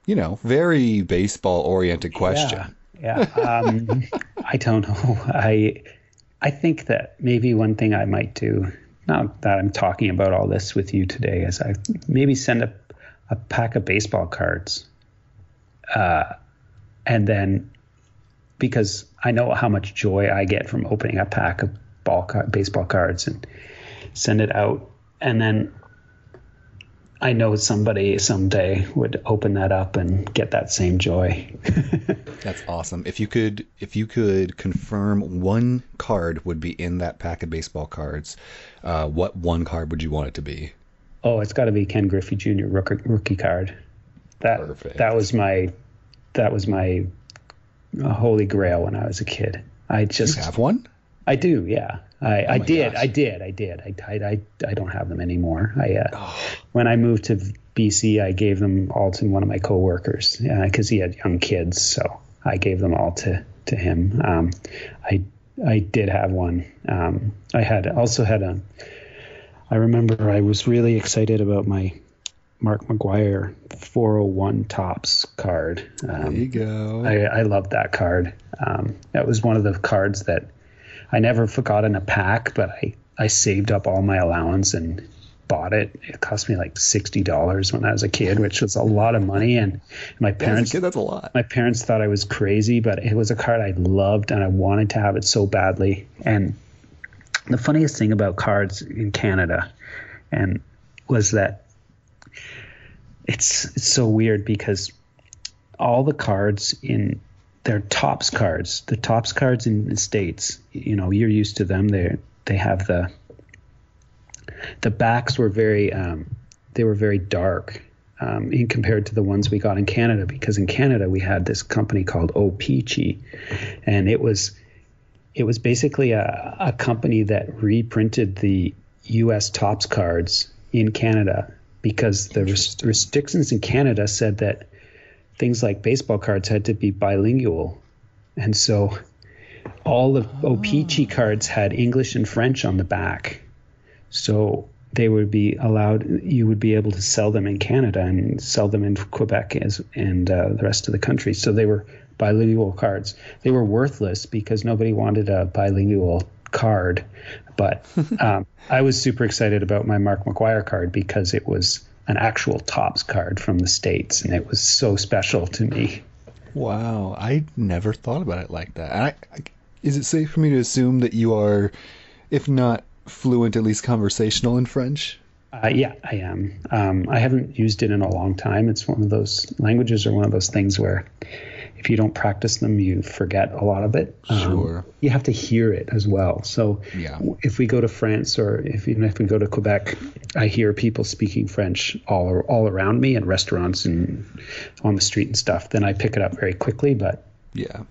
[SPEAKER 1] You know, very baseball oriented question.
[SPEAKER 2] Yeah. yeah. Um, (laughs) I don't know. (laughs) I I think that maybe one thing I might do, not that I'm talking about all this with you today, is I maybe send a, a pack of baseball cards uh, and then because I know how much joy I get from opening a pack of ball card, baseball cards and send it out, and then I know somebody someday would open that up and get that same joy. (laughs)
[SPEAKER 1] That's awesome. If you could, if you could confirm one card would be in that pack of baseball cards, uh, what one card would you want it to be?
[SPEAKER 2] Oh, it's got to be Ken Griffey Jr. rookie, rookie card. That Perfect. that was my that was my uh, holy grail when I was a kid. I just
[SPEAKER 1] you have one.
[SPEAKER 2] I do, yeah. I, oh I did, gosh. I did, I did. I, I, I, I don't have them anymore. I uh, oh. when I moved to BC, I gave them all to one of my coworkers because uh, he had young kids, so I gave them all to to him. Um, I I did have one. Um, I had also had a. I remember I was really excited about my Mark McGwire 401 Topps card.
[SPEAKER 1] Um, there you go.
[SPEAKER 2] I, I love that card. Um, that was one of the cards that I never forgot in a pack, but I, I saved up all my allowance and bought it. It cost me like sixty dollars when I was a kid, which was a lot of money. And my parents,
[SPEAKER 1] kid, that's a lot.
[SPEAKER 2] My parents thought I was crazy, but it was a card I loved and I wanted to have it so badly. And the funniest thing about cards in Canada, and was that it's it's so weird because all the cards in their Topps cards, the Topps cards in the states, you know, you're used to them. They're they have the the backs were very um, they were very dark um, in compared to the ones we got in Canada because in Canada we had this company called O-Pee-Chee, and it was it was basically a, a company that reprinted the U.S. Topps cards in Canada because the res- restrictions in Canada said that things like baseball cards had to be bilingual, and so all the O-Pee-Chee cards had English and French on the back. So they would be allowed, you would be able to sell them in Canada and sell them in Quebec as, and uh, the rest of the country. So they were bilingual cards. They were worthless because nobody wanted a bilingual card. But (laughs) um, I was super excited about my Mark McGwire card because it was an actual Topps card from the States and it was so special to me.
[SPEAKER 1] Wow, I never thought about it like that. I, I, is it safe for me to assume that you are, if not fluent, at least conversational in French?
[SPEAKER 2] Uh, yeah, I am. Um, I haven't used it in a long time. It's one of those languages, or one of those things where if you don't practice them, you forget a lot of it.
[SPEAKER 1] Um, sure.
[SPEAKER 2] You have to hear it as well. So
[SPEAKER 1] yeah.
[SPEAKER 2] if we go to France, or if even if we go to Quebec, I hear people speaking French all all around me in restaurants and on the street and stuff. Then I pick it up very quickly, but
[SPEAKER 1] yeah.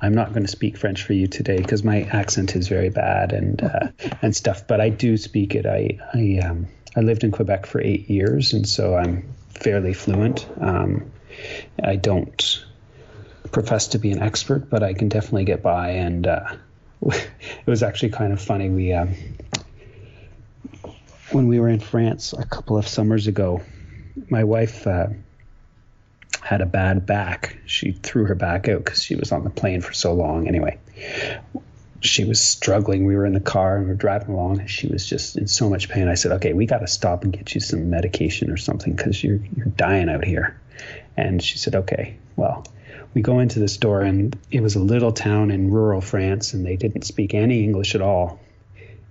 [SPEAKER 2] I'm not going to speak French for you today because my accent is very bad and uh, (laughs) and stuff. But I do speak it. I I um, I lived in Quebec for eight years, and so I'm fairly fluent. Um, I don't profess to be an expert, but I can definitely get by. And uh, (laughs) it was actually kind of funny. We um, when we were in France a couple of summers ago, my wife. Uh, had a bad back. She threw her back out because she was on the plane for so long. Anyway, she was struggling. We were in the car and we are driving along, and she was just in so much pain. I said, "Okay, we got to stop and get you some medication or something because you're you're dying out here." And she said, "Okay." Well, we go into the store, and it was a little town in rural France, and they didn't speak any English at all.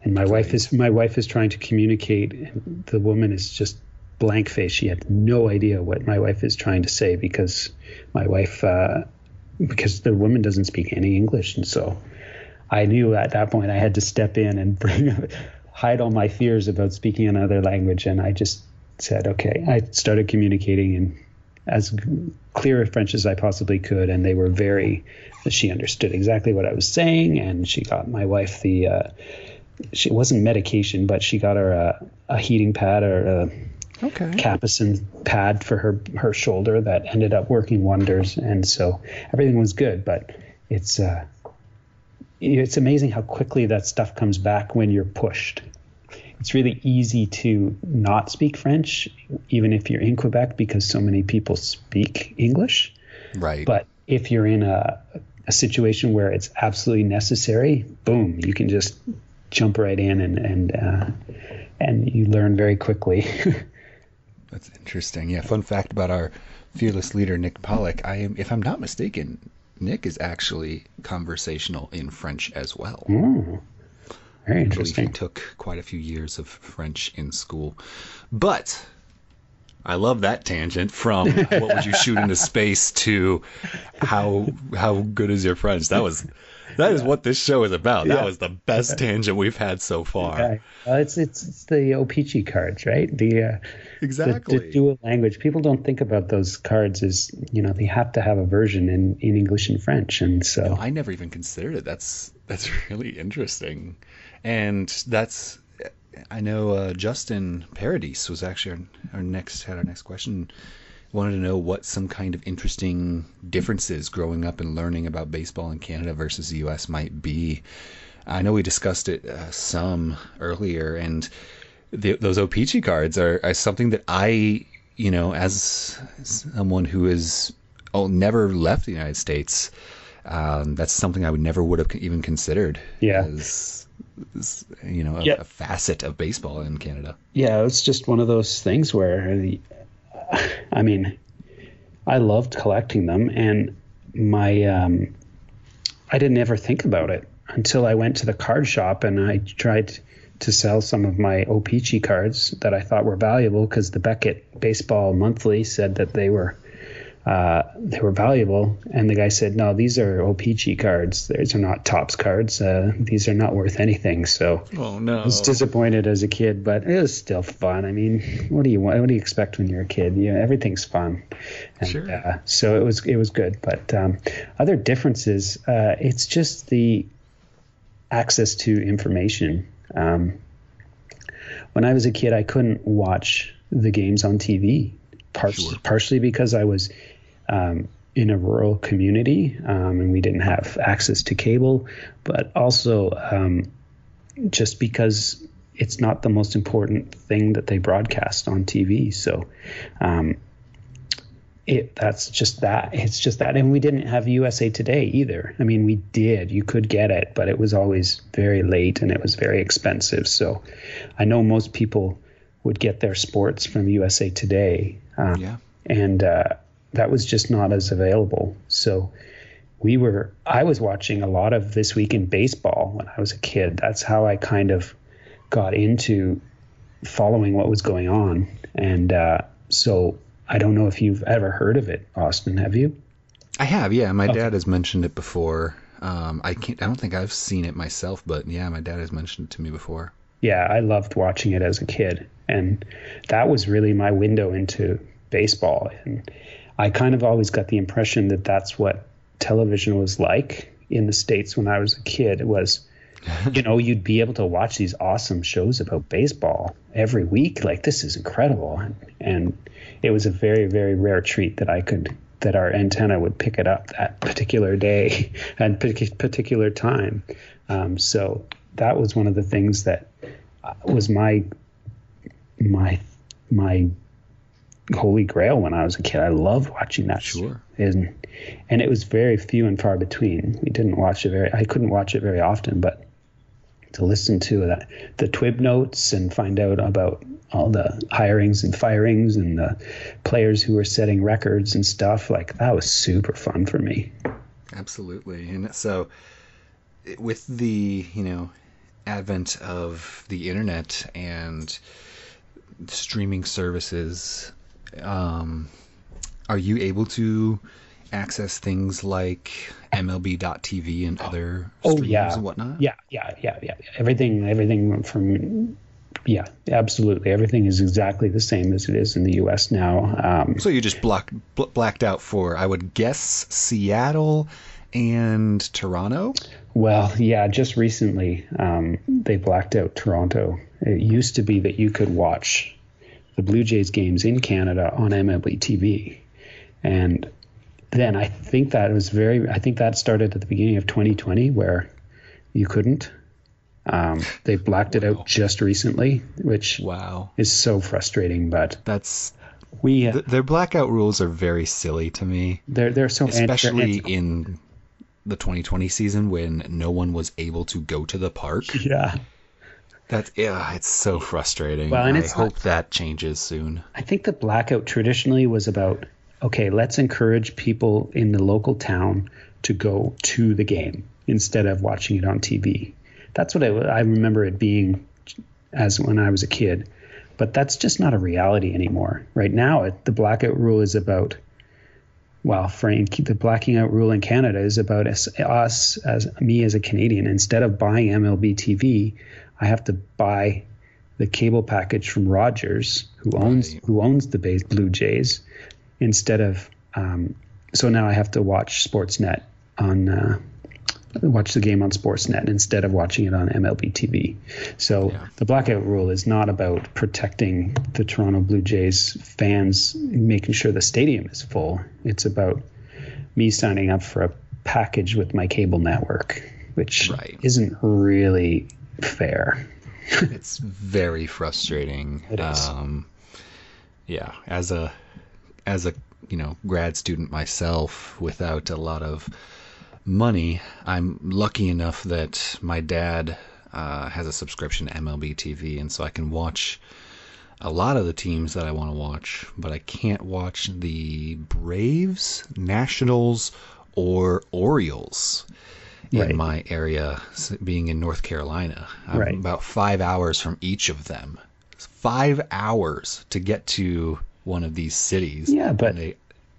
[SPEAKER 2] And my wife is my wife is trying to communicate, and the woman is just blank face. She had no idea what my wife is trying to say because my wife, uh, because the woman doesn't speak any English, and so I knew at that point I had to step in and (laughs) bring hide all my fears about speaking another language, and I just said, okay. I started communicating in as clear French as I possibly could, and they were very. She understood exactly what I was saying, and she got my wife the. Uh, she wasn't medication, but she got her a, a heating pad or a
[SPEAKER 1] okay.
[SPEAKER 2] Capucin pad for her her shoulder that ended up working wonders, and so everything was good. But it's uh, it's amazing how quickly that stuff comes back when you're pushed. It's really easy to not speak French, even if you're in Quebec, because so many people speak English.
[SPEAKER 1] Right.
[SPEAKER 2] But if you're in a, a situation where it's absolutely necessary, boom, you can just jump right in and and uh, and you learn very quickly. (laughs)
[SPEAKER 1] That's interesting. Yeah, fun fact about our fearless leader Nick Pollack. I am, if I'm not mistaken, Nick is actually conversational in French as well.
[SPEAKER 2] Mm, very interesting.
[SPEAKER 1] he took quite a few years of French in school, but I love that tangent from (laughs) what would you shoot into space to how how good is your French? That was that is what this show is about. That was the best tangent we've had so far.
[SPEAKER 2] Okay. Well, it's it's it's the O-Pee-Chee cards, right? The uh,
[SPEAKER 1] exactly
[SPEAKER 2] the, the, dual language. People don't think about those cards as you know they have to have a version in in English and French, and so
[SPEAKER 1] no, I never even considered it. That's that's (laughs) really interesting, and that's I know uh, Justin Paradis was actually our, our next had our next question wanted to know what some kind of interesting differences growing up and learning about baseball in Canada versus the U.S. might be. I know we discussed it uh, some earlier, and the, those O-Pee-Chee cards are, are, something that I, you know, as someone who has oh, never left the United States, um, that's something I would never would have even considered.
[SPEAKER 2] Yeah.
[SPEAKER 1] As, you know, a, a, facet of baseball in Canada.
[SPEAKER 2] Yeah, it's just one of those things where the, I mean, I loved collecting them, and my um, I didn't ever think about it until I went to the card shop and I tried to sell some of my O-Pee-Chee cards that I thought were valuable because the Beckett Baseball Monthly said that they were uh, they were valuable. And the guy said, no, these are O-Pee-Chee cards. These are not Topps cards. Uh, these are not worth anything. So
[SPEAKER 1] oh, no.
[SPEAKER 2] I was disappointed as a kid, but it was still fun. I mean, what do you want? What do you expect when you're a kid? You know, everything's fun. And,
[SPEAKER 1] sure.
[SPEAKER 2] Uh, so it was it was good. But um, other differences, uh, it's just the access to information. Um, when I was a kid, I couldn't watch the games on TV, par- sure. partially because I was um, in a rural community um, and we didn't have access to cable, but also um, just because it's not the most important thing that they broadcast on TV. So um, it that's just that. It's just that, and we didn't have USA Today either. I mean, we did. You could get it, but it was always very late and it was very expensive. So I know most people would get their sports from USA Today.
[SPEAKER 1] Um, yeah.
[SPEAKER 2] And uh, that was just not as available. So we were, I was watching a lot of This Week in Baseball when I was a kid. That's how I kind of got into following what was going on. And uh, so I don't know if you've ever heard of it, Austin. Have you?
[SPEAKER 1] I have, yeah. My okay. dad has mentioned it before. Um, I can't. I don't think I've seen it myself, but yeah, my dad has mentioned it to me before.
[SPEAKER 2] Yeah, I loved watching it as a kid, and that was really my window into baseball. And I kind of always got the impression that that's what television was like in the states when I was a kid. It was, you know, you'd be able to watch these awesome shows about baseball every week. Like this is incredible, and it was a very very rare treat that I could that our antenna would pick it up that particular day (laughs) and particular time. Um, so that was one of the things that uh, was my my my holy grail when I was a kid. I loved watching that.
[SPEAKER 1] Sure.
[SPEAKER 2] And and it was very few and far between. We didn't watch it very. I couldn't watch it very often, but to listen to that the TWIB notes and find out about all the hirings and firings and the players who were setting records and stuff like that was super fun for me.
[SPEAKER 1] Absolutely. And so with the, you know, advent of the internet and streaming services, um, are you able to access things like MLB.TV and other oh, yeah. and whatnot?
[SPEAKER 2] Yeah, yeah, yeah, yeah. Everything, everything from yeah, absolutely. Everything is exactly the same as it is in the U.S. now.
[SPEAKER 1] Um, so you just blocked bl- blacked out for, I would guess, Seattle and Toronto.
[SPEAKER 2] Well, yeah, just recently um, they blacked out Toronto. It used to be that you could watch the Blue Jays games in Canada on MLB TV, and then I think that was very. I think that started at the beginning of 2020 where you couldn't. Um, they blacked wow. it out just recently, which
[SPEAKER 1] wow
[SPEAKER 2] is so frustrating. But
[SPEAKER 1] that's we uh, th- their blackout rules are very silly to me.
[SPEAKER 2] They're they're so
[SPEAKER 1] especially anti- in the 2020 season when no one was able to go to the park.
[SPEAKER 2] Yeah.
[SPEAKER 1] That's yeah, it's so frustrating. Well, and I hope not, that changes soon.
[SPEAKER 2] I think the blackout traditionally was about okay, let's encourage people in the local town to go to the game instead of watching it on TV. That's what I, I remember it being as when I was a kid. But that's just not a reality anymore. Right now, it, the blackout rule is about well, Frank, the blacking out rule in Canada is about us, us as me as a Canadian. Instead of buying MLB TV, I have to buy the cable package from Rogers, who owns right. who owns the Blue Jays, instead of um, so now I have to watch Sportsnet on uh, watch the game on Sportsnet instead of watching it on MLB TV. So yeah. the blackout rule is not about protecting the Toronto Blue Jays fans, making sure the stadium is full. It's about me signing up for a package with my cable network, which right. isn't really fair.
[SPEAKER 1] it's very frustrating. (laughs)
[SPEAKER 2] It is.
[SPEAKER 1] Um, yeah, as a as a you know grad student myself, without a lot of money, I'm lucky enough that my dad uh, has a subscription to MLB TV, and so I can watch a lot of the teams that I want to watch, but I can't watch the Braves, Nationals, or Orioles in right. my area, being in North Carolina. I'm right. about five hours from each of them. Five hours to get to one of these cities.
[SPEAKER 2] Yeah, but they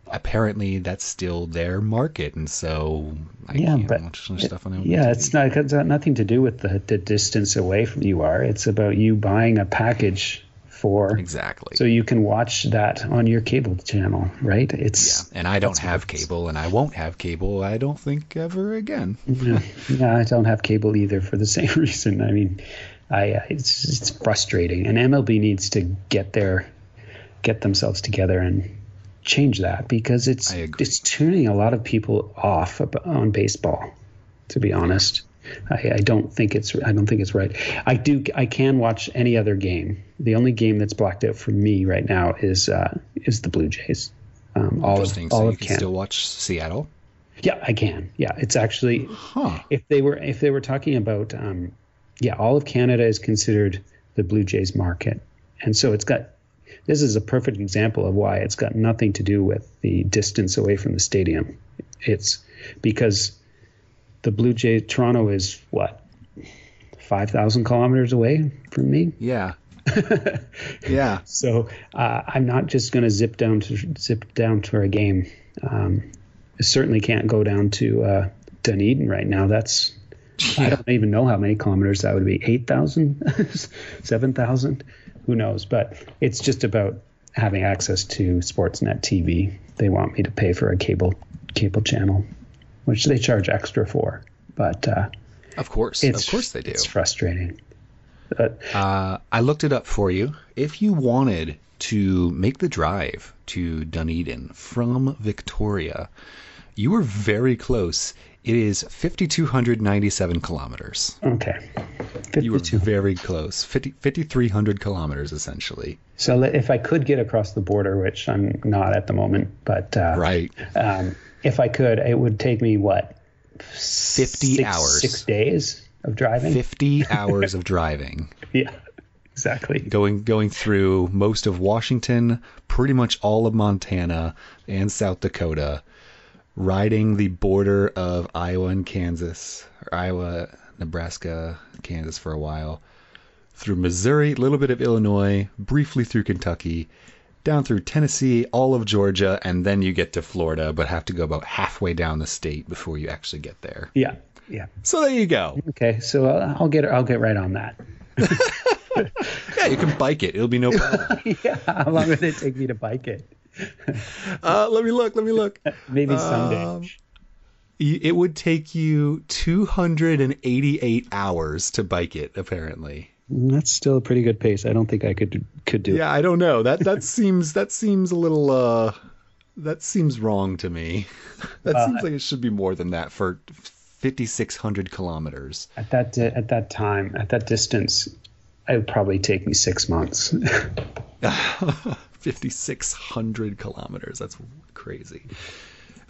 [SPEAKER 1] apparently that's still their market, and so I
[SPEAKER 2] Yeah,
[SPEAKER 1] can't
[SPEAKER 2] but
[SPEAKER 1] watch some stuff on
[SPEAKER 2] Yeah, it's not it's got nothing to do with the, the distance away from you are. It's about you buying a package for
[SPEAKER 1] exactly.
[SPEAKER 2] so you can watch that on your cable channel, right? It's yeah,
[SPEAKER 1] and I don't have
[SPEAKER 2] what it is.
[SPEAKER 1] cable, and I won't have cable. I don't think ever again. (laughs)
[SPEAKER 2] yeah, yeah, I don't have cable either for the (laughs) same reason. I mean, I uh, it's it's frustrating, and MLB needs to get their get themselves together and change that because it's it's turning a lot of people off on baseball. To be honest, I, I don't think it's I don't think it's right. I do I can watch any other game. The only game that's blacked out for me right now is uh, is the Blue Jays. Um, all of all
[SPEAKER 1] so you
[SPEAKER 2] of
[SPEAKER 1] can
[SPEAKER 2] Canada.
[SPEAKER 1] still watch Seattle.
[SPEAKER 2] Yeah, I can. Yeah, it's actually
[SPEAKER 1] Huh.
[SPEAKER 2] if they were if they were talking about um, yeah, all of Canada is considered the Blue Jays market, and so it's got this is a perfect example of why it's got nothing to do with the distance away from the stadium. It's because the Blue Jay Toronto is what five thousand kilometers away from me.
[SPEAKER 1] Yeah. (laughs) yeah.
[SPEAKER 2] So uh, I'm not just going to zip down to zip down for a game. Um, I certainly can't go down to uh, Dunedin right now. That's I don't even know how many kilometers that would be. 8,000, (laughs) 7,000, who knows? But it's just about having access to Sportsnet TV. They want me to pay for a cable cable channel, which they charge extra for. But uh,
[SPEAKER 1] Of course. of course they do.
[SPEAKER 2] It's frustrating. But
[SPEAKER 1] Uh, I looked it up for you. If you wanted to make the drive to Dunedin from Victoria, you were very close. It is 5,297 kilometers.
[SPEAKER 2] okay,
[SPEAKER 1] You were
[SPEAKER 2] 52.
[SPEAKER 1] very close. 50, 5,300 kilometers, essentially.
[SPEAKER 2] So if I could get across the border, which I'm not at the moment, but uh,
[SPEAKER 1] Right.
[SPEAKER 2] um, if I could, it would take me what
[SPEAKER 1] 50
[SPEAKER 2] six,
[SPEAKER 1] hours.
[SPEAKER 2] six days of driving.
[SPEAKER 1] 50 (laughs) hours of driving.
[SPEAKER 2] Yeah, exactly.
[SPEAKER 1] Going going through most of Washington, pretty much all of Montana and South Dakota, riding the border of Iowa and Kansas, or Iowa, Nebraska, Kansas for a while, through Missouri, a little bit of Illinois, briefly through Kentucky, down through Tennessee, all of Georgia, and then you get to Florida, but have to go about halfway down the state before you actually get there.
[SPEAKER 2] Yeah, yeah.
[SPEAKER 1] So there you go.
[SPEAKER 2] Okay, so I'll, I'll get I'll get right on that. (laughs)
[SPEAKER 1] Yeah, you can bike it. It'll be no problem. (laughs)
[SPEAKER 2] yeah, how long would it take me to bike it? (laughs)
[SPEAKER 1] Uh, let me look. Let me look.
[SPEAKER 2] Maybe someday.
[SPEAKER 1] Um, It would take you 288 hours to bike it, apparently.
[SPEAKER 2] That's still a pretty good pace. I don't think I could could do.
[SPEAKER 1] Yeah, I don't know. That that (laughs) seems that seems a little uh that seems wrong to me. (laughs) That
[SPEAKER 2] Uh,
[SPEAKER 1] seems like it should be more than that for 5600 kilometers.
[SPEAKER 2] At that at that time, at that distance, it would probably take me six months. (laughs)
[SPEAKER 1] 5600 kilometers. That's crazy.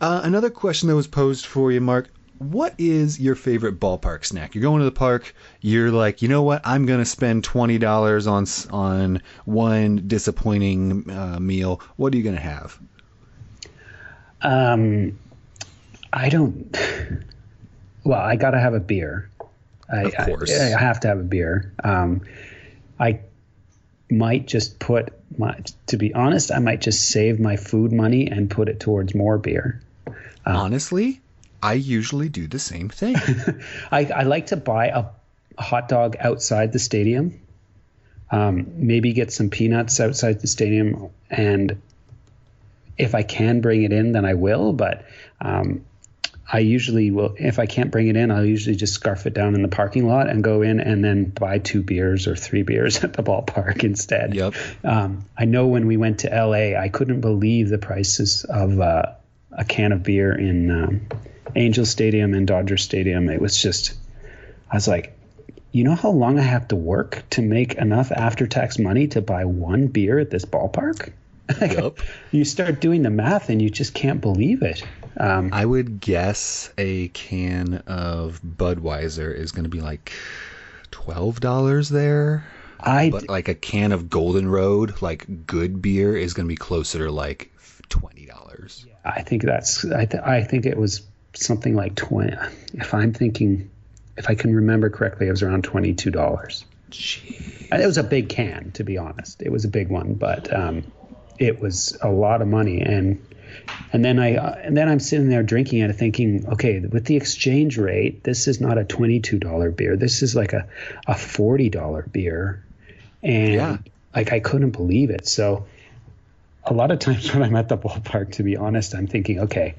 [SPEAKER 1] Uh, another question that was posed for you, Mark. What is your favorite ballpark snack? You're going to the park. You're like, you know what? I'm gonna spend twenty dollars on on one disappointing uh, meal. What are you gonna have?
[SPEAKER 2] Um, I don't. (laughs) Well, I gotta have a beer. I,
[SPEAKER 1] Of course.
[SPEAKER 2] I, I have to have a beer. Um, I might just put my. To be honest, I might just save my food money and put it towards more beer.
[SPEAKER 1] Honestly, I usually do the same thing. (laughs)
[SPEAKER 2] I, I like to buy a, hot dog outside the stadium. Um, maybe get some peanuts outside the stadium, and if I can bring it in, then I will. But um, I usually will. If I can't bring it in, I'll usually just scarf it down in the parking lot and go in and then buy two beers or three beers (laughs) at the ballpark instead.
[SPEAKER 1] Yep.
[SPEAKER 2] Um, I know when we went to LA, I couldn't believe the prices of uh, a can of beer in um, Angel Stadium and Dodger Stadium. It was just, I was like, you know how long I have to work to make enough after tax money to buy one beer at this ballpark? (laughs)
[SPEAKER 1] Yup.
[SPEAKER 2] You start doing the math and you just can't believe it. Um,
[SPEAKER 1] I would guess a can of Budweiser is going to be like twelve dollars there.
[SPEAKER 2] I
[SPEAKER 1] But like a can of Golden Road, like good beer, is going to be closer to like twenty dollars.
[SPEAKER 2] I think that's I, th- I think it was something like 20 if I'm thinking if I can remember correctly it was around $22. And it was a big can to be honest. It was a big one, but um, it was a lot of money and And then I uh, and then I'm sitting there drinking it, thinking, okay, with the exchange rate, this is not a twenty-two dollar beer. This is like a a forty dollar beer, and
[SPEAKER 1] Yeah.
[SPEAKER 2] like I couldn't believe it. So a lot of times (laughs) when I'm at the ballpark, to be honest, I'm thinking, okay,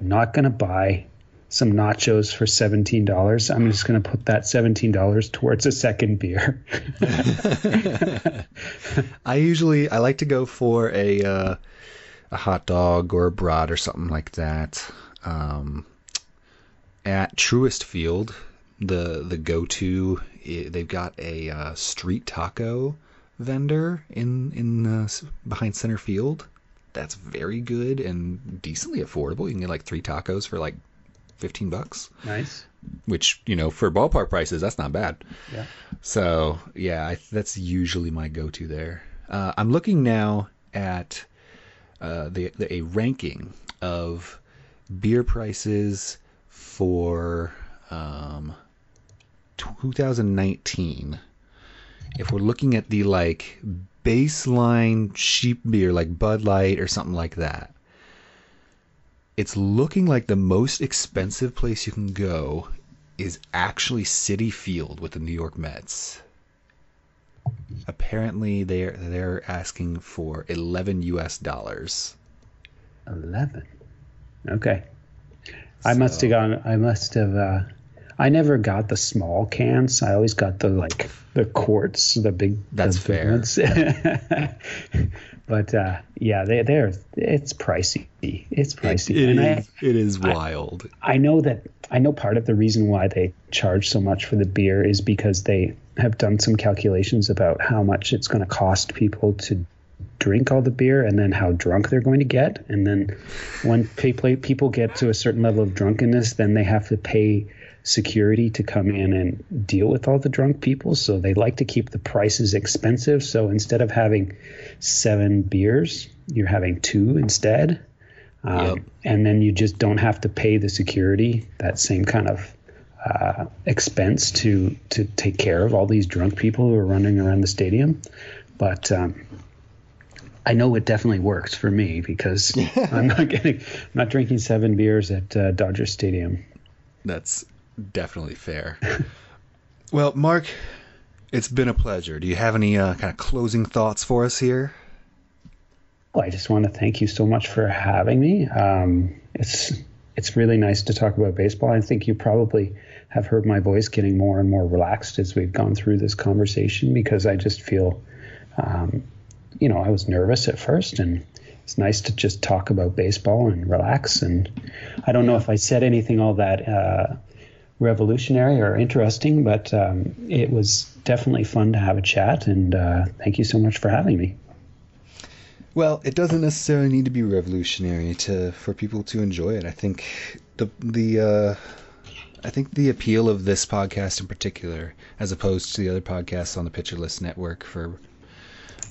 [SPEAKER 2] I'm not gonna buy some nachos for seventeen dollars. I'm just gonna put that seventeen dollars towards a second beer. (laughs)
[SPEAKER 1] I usually I like to go for a uh, a hot dog or a brat or something like that. Um, at Truist Field, the the go to they've got a uh, street taco vendor in in behind center field. That's very good and decently affordable. You can get like three tacos for like fifteen bucks,
[SPEAKER 2] nice.
[SPEAKER 1] which you know for ballpark prices that's not bad.
[SPEAKER 2] Yeah.
[SPEAKER 1] So yeah, I, that's usually my go-to there. Uh, I'm looking now at uh, the, the a ranking of beer prices for um, 2019. If we're looking at the like baseline cheap beer like Bud Light or something like that, it's looking like the most expensive place you can go is actually Citi Field with the New York Mets. Apparently, they're they're asking for 11 U.S. dollars.
[SPEAKER 2] Eleven. Okay. I must have gone. I must have. Uh, I never got the small cans. I always got the like the quarts, the big.
[SPEAKER 1] That's
[SPEAKER 2] the
[SPEAKER 1] fair. (laughs)
[SPEAKER 2] but uh, yeah, they they're it's pricey. It's pricey.
[SPEAKER 1] It
[SPEAKER 2] and
[SPEAKER 1] is, it is wild.
[SPEAKER 2] I, I know that I know part of the reason why they charge so much for the beer is because they have done some calculations about how much it's going to cost people to drink all the beer and then how drunk they're going to get. And then when people people get to a certain level of drunkenness, then they have to pay security to come in and deal with all the drunk people. So they like to keep the prices expensive. So instead of having seven beers, you're having two instead. Um,
[SPEAKER 1] Yep.
[SPEAKER 2] And then you just don't have to pay the security that same kind of uh, expense to to take care of all these drunk people who are running around the stadium. But um, I know it definitely works for me because (laughs) I'm not getting, I'm not drinking seven beers at uh, Dodger Stadium.
[SPEAKER 1] That's definitely fair. (laughs) well, Mark, it's been a pleasure. Do you have any uh, kind of closing thoughts for us here?
[SPEAKER 2] Well, I just want to thank you so much for having me. Um, it's it's really nice to talk about baseball. I think you probably have heard my voice getting more and more relaxed as we've gone through this conversation because I just feel, um, you know, I was nervous at first, and it's nice to just talk about baseball and relax. And I don't know if I said anything all that uh, revolutionary or interesting, but um, it was definitely fun to have a chat. And uh, thank you so much for having me.
[SPEAKER 1] Well, it doesn't necessarily need to be revolutionary to for people to enjoy it. I think the the uh, I think the appeal of this podcast in particular, as opposed to the other podcasts on the Pitcher List Network, for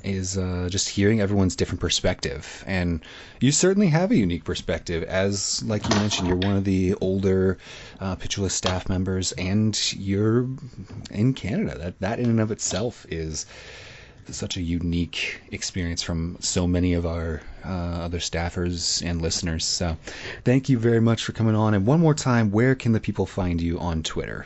[SPEAKER 1] is uh, just hearing everyone's different perspective. And you certainly have a unique perspective, as like you mentioned, you're one of the older uh, staff members, and you're in Canada. That that in and of itself is such a unique experience from so many of our uh, other staffers and listeners. So, thank you very much for coming on. And one more time, where can the people find you on Twitter?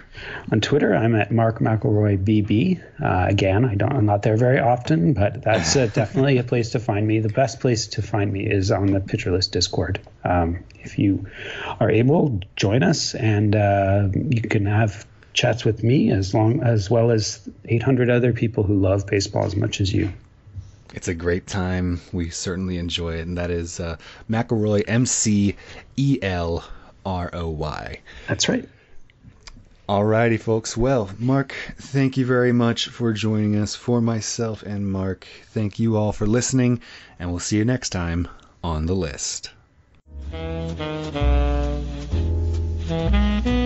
[SPEAKER 2] On Twitter, I'm at Mark McElroy BB. Uh, again, I don't, I'm not there very often, but that's uh, (laughs) definitely a place to find me. The best place to find me is on the List Discord. Um, if you are able, join us, and uh, you can have chats with me as long as well as 800 other people who love baseball as much as you.
[SPEAKER 1] It's a great time. We certainly enjoy it, and that is uh, McElroy, M C E L R O Y.
[SPEAKER 2] That's right.
[SPEAKER 1] Alrighty, folks. Well, Mark, thank you very much for joining us. For myself and Mark, thank you all for listening, and we'll see you next time on the list.
[SPEAKER 3] Thank you.